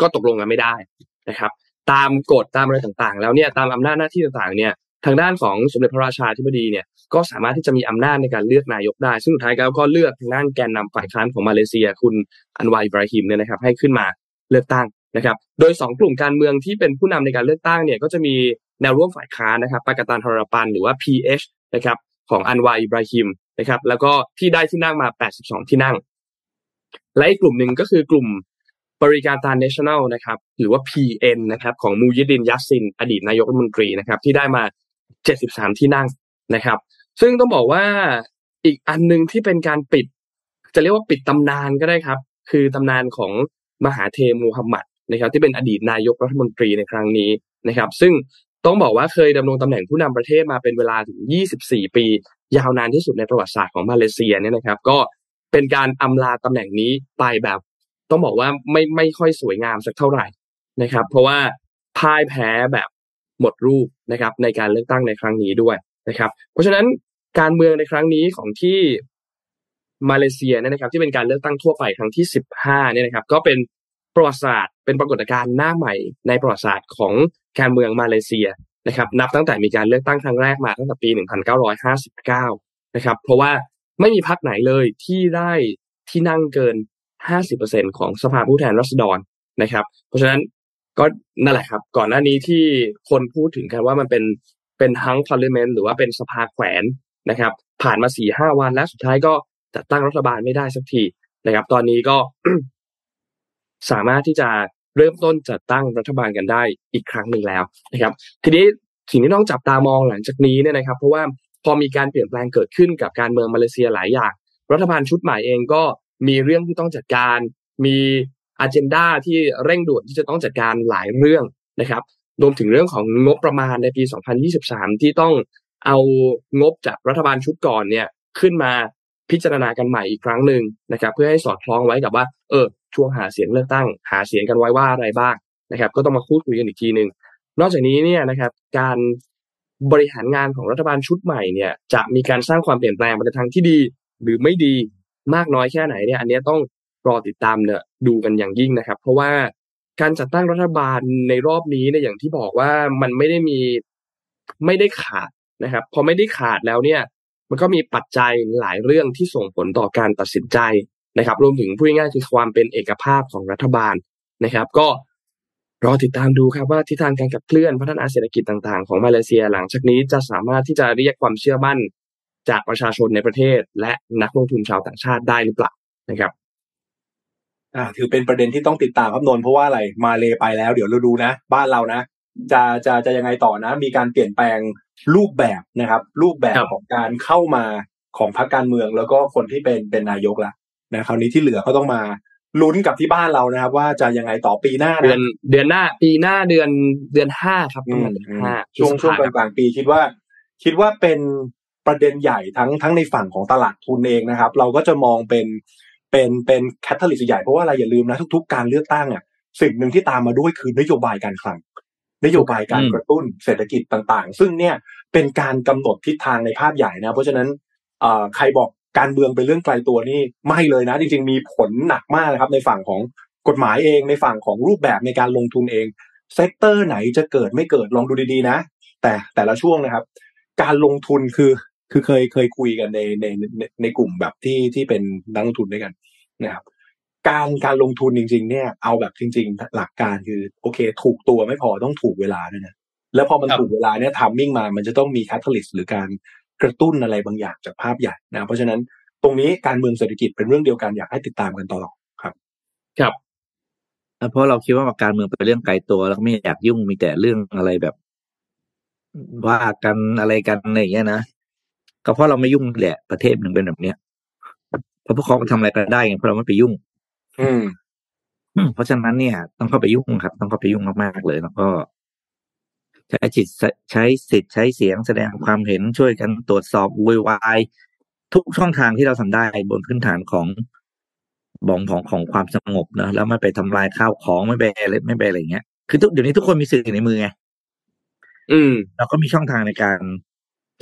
ก็ตกลงกันไม่ได้นะครับ ตามกฎตามอะไรต่างๆ แล้วเนี่ยตามอำนาจหน้าที่ต่างๆเนี่ยทางด้านของสมเด็จพระราชาธิบดีเนี่ยก็สามารถที่จะมีอำนาจในการเลือกนายกได้ ซึ่งสุดท้ายแล้วก็เลือกทางด้านแกนนำฝ่ายค้านของมาเลเซีย คุณอันวาอิบราฮิมเนี่ยนะครับ ให้ขึ้นมาเลือกตั้งนะครับ โดยสองกลุ่มการเมืองที่เป็นผู้นำในการเลือกตั้งเนี่ยก็จะมีแนวร่วมฝ่ายค้านนะครับปากตันทรปันหรือว่า PH นะครับของอันวาอิบราฮิม นะครับ แล้วก็ที่ได้ที่นั่งมา 82 ที่นั่ง และอีกกลุ่มหนึ่งก็คือกลุ่มบริการตา National นะครับ หรือว่า PN นะครับ ของมูยิดินยัสซิน อดีตนายกรัฐมนตรีนะครับ ที่ได้มา 73 ที่นั่งนะครับ ซึ่งต้องบอกว่าอีกอันหนึ่งที่เป็นการปิด จะเรียกว่าปิดตำนานก็ได้ครับ คือตำนานของมหาเทมูฮัมหมัดนะครับ ที่เป็นอดีตนายกรัฐมนตรีในครั้งนี้นะครับ ซึ่งต้องบอกว่าเคยดำรงตำแหน่งผู้นำประเทศมาเป็นเวลาถึง 24 ปี ยาวนานที่สุดในประวัติศาสตร์ของมาเลเซียเนี่ยนะครับ ก็เป็นการอำลาตำแหน่งนี้ไปแบบ ต้องบอกว่าไม่ไม่ค่อยสวยงามสักเท่าไหร่นะครับ เพราะว่าพ่ายแพ้แบบหมดรูปนะครับ ในการเลือกตั้งในครั้งนี้ด้วยนะครับ เพราะฉะนั้นการเมืองในครั้งนี้ของที่มาเลเซียเนี่ยนะครับ ที่เป็นการเลือกตั้งทั่วไปครั้งที่15เนี่ยนะครับ ก็เป็นประวัติศาสตร์เป็นปรากฏการณ์หน้าใหม่ในประวัติศาสตร์ของการเมืองมาเลเซีย นะครับนับตั้งแต่มีการเลือกตั้งครั้งแรกมาตั้งแต่ปี 1959 นะครับเพราะว่าไม่มีพรรคไหนเลยที่ได้ที่นั่งเกิน 50%ของสภาผู้แทนราษฎรนะครับ เพราะฉะนั้นก็นั่นแหละครับ ก่อนหน้านี้ที่คนพูดถึงกันว่ามันเป็นเป็นฮังพาร์เลเมนต์หรือว่าเป็นสภาแขวนนะครับ ผ่านมาสี่ห้าวันแล้วสุดท้ายก็จัดตั้งรัฐบาลไม่ได้สักทีนะครับ ตอนนี้ก็สามารถที่จะ เริ่มต้นจัดตั้งรัฐบาลกันได้อีกครั้งหนึ่งแล้วนะครับ ทีนี้สิ่งที่ต้องจับตามองหลังจากนี้เนี่ยนะครับ เพราะว่าพอมีการเปลี่ยนแปลงเกิดขึ้นกับการเมืองมาเลเซียหลายอย่าง รัฐบาลชุดใหม่เองก็มีเรื่องที่ต้องจัดการ มีอันเจนดาที่เร่งด่วนที่จะต้องจัดการหลายเรื่องนะครับรวมถึงเรื่องของงบประมาณในปี 2023 ที่ต้องเอางบจากรัฐบาลชุดก่อนเนี่ยขึ้นมาพิจารณากันใหม่อีกครั้งหนึ่งนะครับ เพื่อให้สอดคล้องไว้กับว่า เออ ช่วงหาเสียงเลือกตั้ง หาเสียงกันไว้ว่าอะไรบ้างนะครับ ก็ต้องมาพูดคุยกันอีกทีหนึ่งนอกจากนี้เนี่ยนะครับ การบริหารงานของรัฐบาลชุดใหม่เนี่ย จะมีการสร้างความเปลี่ยนแปลงไปในทางที่ดี หรือไม่ดีมากน้อยแค่ไหนเนี่ย อันนี้ต้องรอติดตามเนี่ยดูกันอย่างยิ่งนะครับ เพราะว่าการจัดตั้งรัฐบาลในรอบนี้เนี่ยอย่างที่บอกว่ามันไม่ได้มีไม่ได้ขาดนะครับ พอไม่ได้ขาดแล้วเนี่ย มันก็มีปัจจัยหลายเรื่องที่ส่งผลต่อการตัดสินใจ นะครับรวมถึงพูดง่ายๆคือความเป็นเอกภาพของรัฐบาลนะครับ ก็รอติดตามดูครับว่าทิศทางการขับเคลื่อนพัฒนาเศรษฐกิจต่างๆ ของมาเลเซีย หลังจากนี้จะสามารถที่จะเรียกความเชื่อมั่นจากประชาชนในประเทศ และนักลงทุนชาวต่างชาติได้หรือเปล่านะครับอ่าถือเป็นประเด็นที่ต้องติดตามครับนนท์เพราะว่าอะไรมาเลไปแล้ว เดี๋ยวเราดูนะ บ้านเรานะ จะจะจะยังไงต่อนะ มีการเปลี่ยนแปลงรูปแบบนะครับ รูปแบบของการเข้ามาของพรรคการเมืองแล้วก็คนที่เป็นเป็นนายกละ นะคราวนี้ที่เหลือก็ต้องมาลุ้นกับที่บ้านเรานะครับ ว่าจะยังไงต่อปีหน้าเดือนะนเดือนหน้า ปีหน้าเดือนเดือนห้าครับประมาณเดือนห้าช่วงช่วงพฤษภกลางๆปีคิดว่า คิดว่าเป็นประเด็นใหญ่ทั้งทั้งในฝั่งของตลาดทุนเองนะครับ เราก็จะมองเป็นเป็นเป็นแคตตาลิสใหญ่เพราะว่าอะไรอย่าลืมนะทุก ๆ การเลือกตั้งอะสิ่งหนึ่งที่ตามมาด้วยคือนโยบายการคลัง นโยบายการอืมกระตุ้นเศรษฐกิจต่างๆ ซึ่งเนี่ยเป็นการกำหนดทิศทางในภาพใหญ่นะ เพราะฉะนั้นเอ่อใครบอก การเมืองเป็นเรื่องไกลตัวนี่ไม่เลยนะ จริง ๆ มีผลหนักมากนะครับในฝั่งของกฎหมายเองในฝั่งของรูปแบบในการลงทุนเอง sector ไหนจะเกิดไม่เกิดลองดูดีๆนะ แต่แต่ละช่วงนะครับ การลงทุนคือคือเคยเคยคุยกันในในในในกลุ่มแบบที่ที่เป็นนักลงทุนด้วยกันนะครับ การการลงทุนจริง ๆ เนี่ย เอาแบบจริง ๆ หลักการคือ โอเค ถูกตัวไม่พอต้องถูกเวลาด้วยนะแล้วพอมันครับถูกเวลาเนี่ย timing มา มันจะต้องมี catalyst หรือการ กระตุ้นอะไรบางอย่างจากภาพใหญ่นะเพราะฉะนั้นตรงนี้การเมืองเศรษฐกิจเป็นเรื่องเดียวกันอยากให้ติดตามกันตลอดครับ ครับเพราะเราคิดว่าการเมืองเป็นเรื่องไกลตัวแล้วก็ไม่อยากยุ่งมีแต่เรื่องอะไรแบบว่ากันอะไรกันอะไรอย่างเงี้ยนะก็เพราะเราไม่ยุ่งแหละประเทศหนึ่งเป็นแบบเนี้ยเพราะพวกเขาทำอะไรกันได้ไงเพราะเราไม่ไปยุ่ง อืมอืมเพราะฉะนั้นเนี่ย ต้องเข้าไปยุ่งครับ ต้องเข้าไปยุ่งมากๆเลย แล้วก็ ใช้จิตใช้สิทธิ์ใช้เสียงแสดงความเห็นช่วยกันตรวจสอบวุ่นวายทุกช่องทางที่เราทำได้บนพื้นฐานของบองของของความสงบนะแล้วไม่ไปทำลายข้าวของไม่ไปอะไรไม่ไปอะไรอย่างเงี้ยคือทุกเดี๋ยวนี้ทุกคนมีสื่อในมือไงอืมเราก็มีช่องทางในการ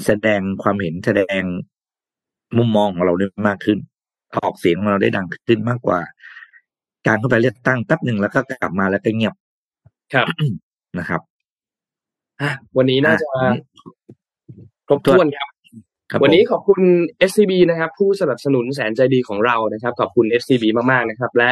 แสดงความเห็นแสดงมุมมองของเราได้มากขึ้น ออกเสียงของเราได้ดังขึ้นมากกว่า การเข้าไปเลือกตั้งแป๊บหนึ่งแล้วก็กลับมาแล้วก็เงียบครับนะครับ อะวันนี้น่าจะอะครบถ้วนครับครับวันนี้ผมขอบคุณ SCB นะครับ ผู้สนับสนุนแสนใจดีของเรานะครับ ขอบคุณ SCB มากๆนะครับ และ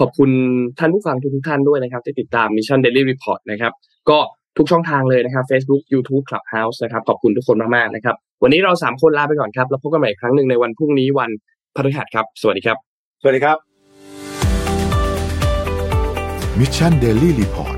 ขอบคุณท่านผู้ฟังทุกๆท่านด้วยนะครับ ที่ติดตาม Mission Daily Report นะครับ ก็ทุกช่องทางเลยนะครับ Facebook YouTube Clubhouse นะครับ ขอบคุณทุกคนมากๆนะครับ วันนี้เราสามคนลาไปก่อนครับ แล้วพบกันใหม่อีกครั้งหนึ่งในวันพรุ่งนี้วันพฤหัสครับ สวัสดีครับ สวัสดีครับ Mission Daily Report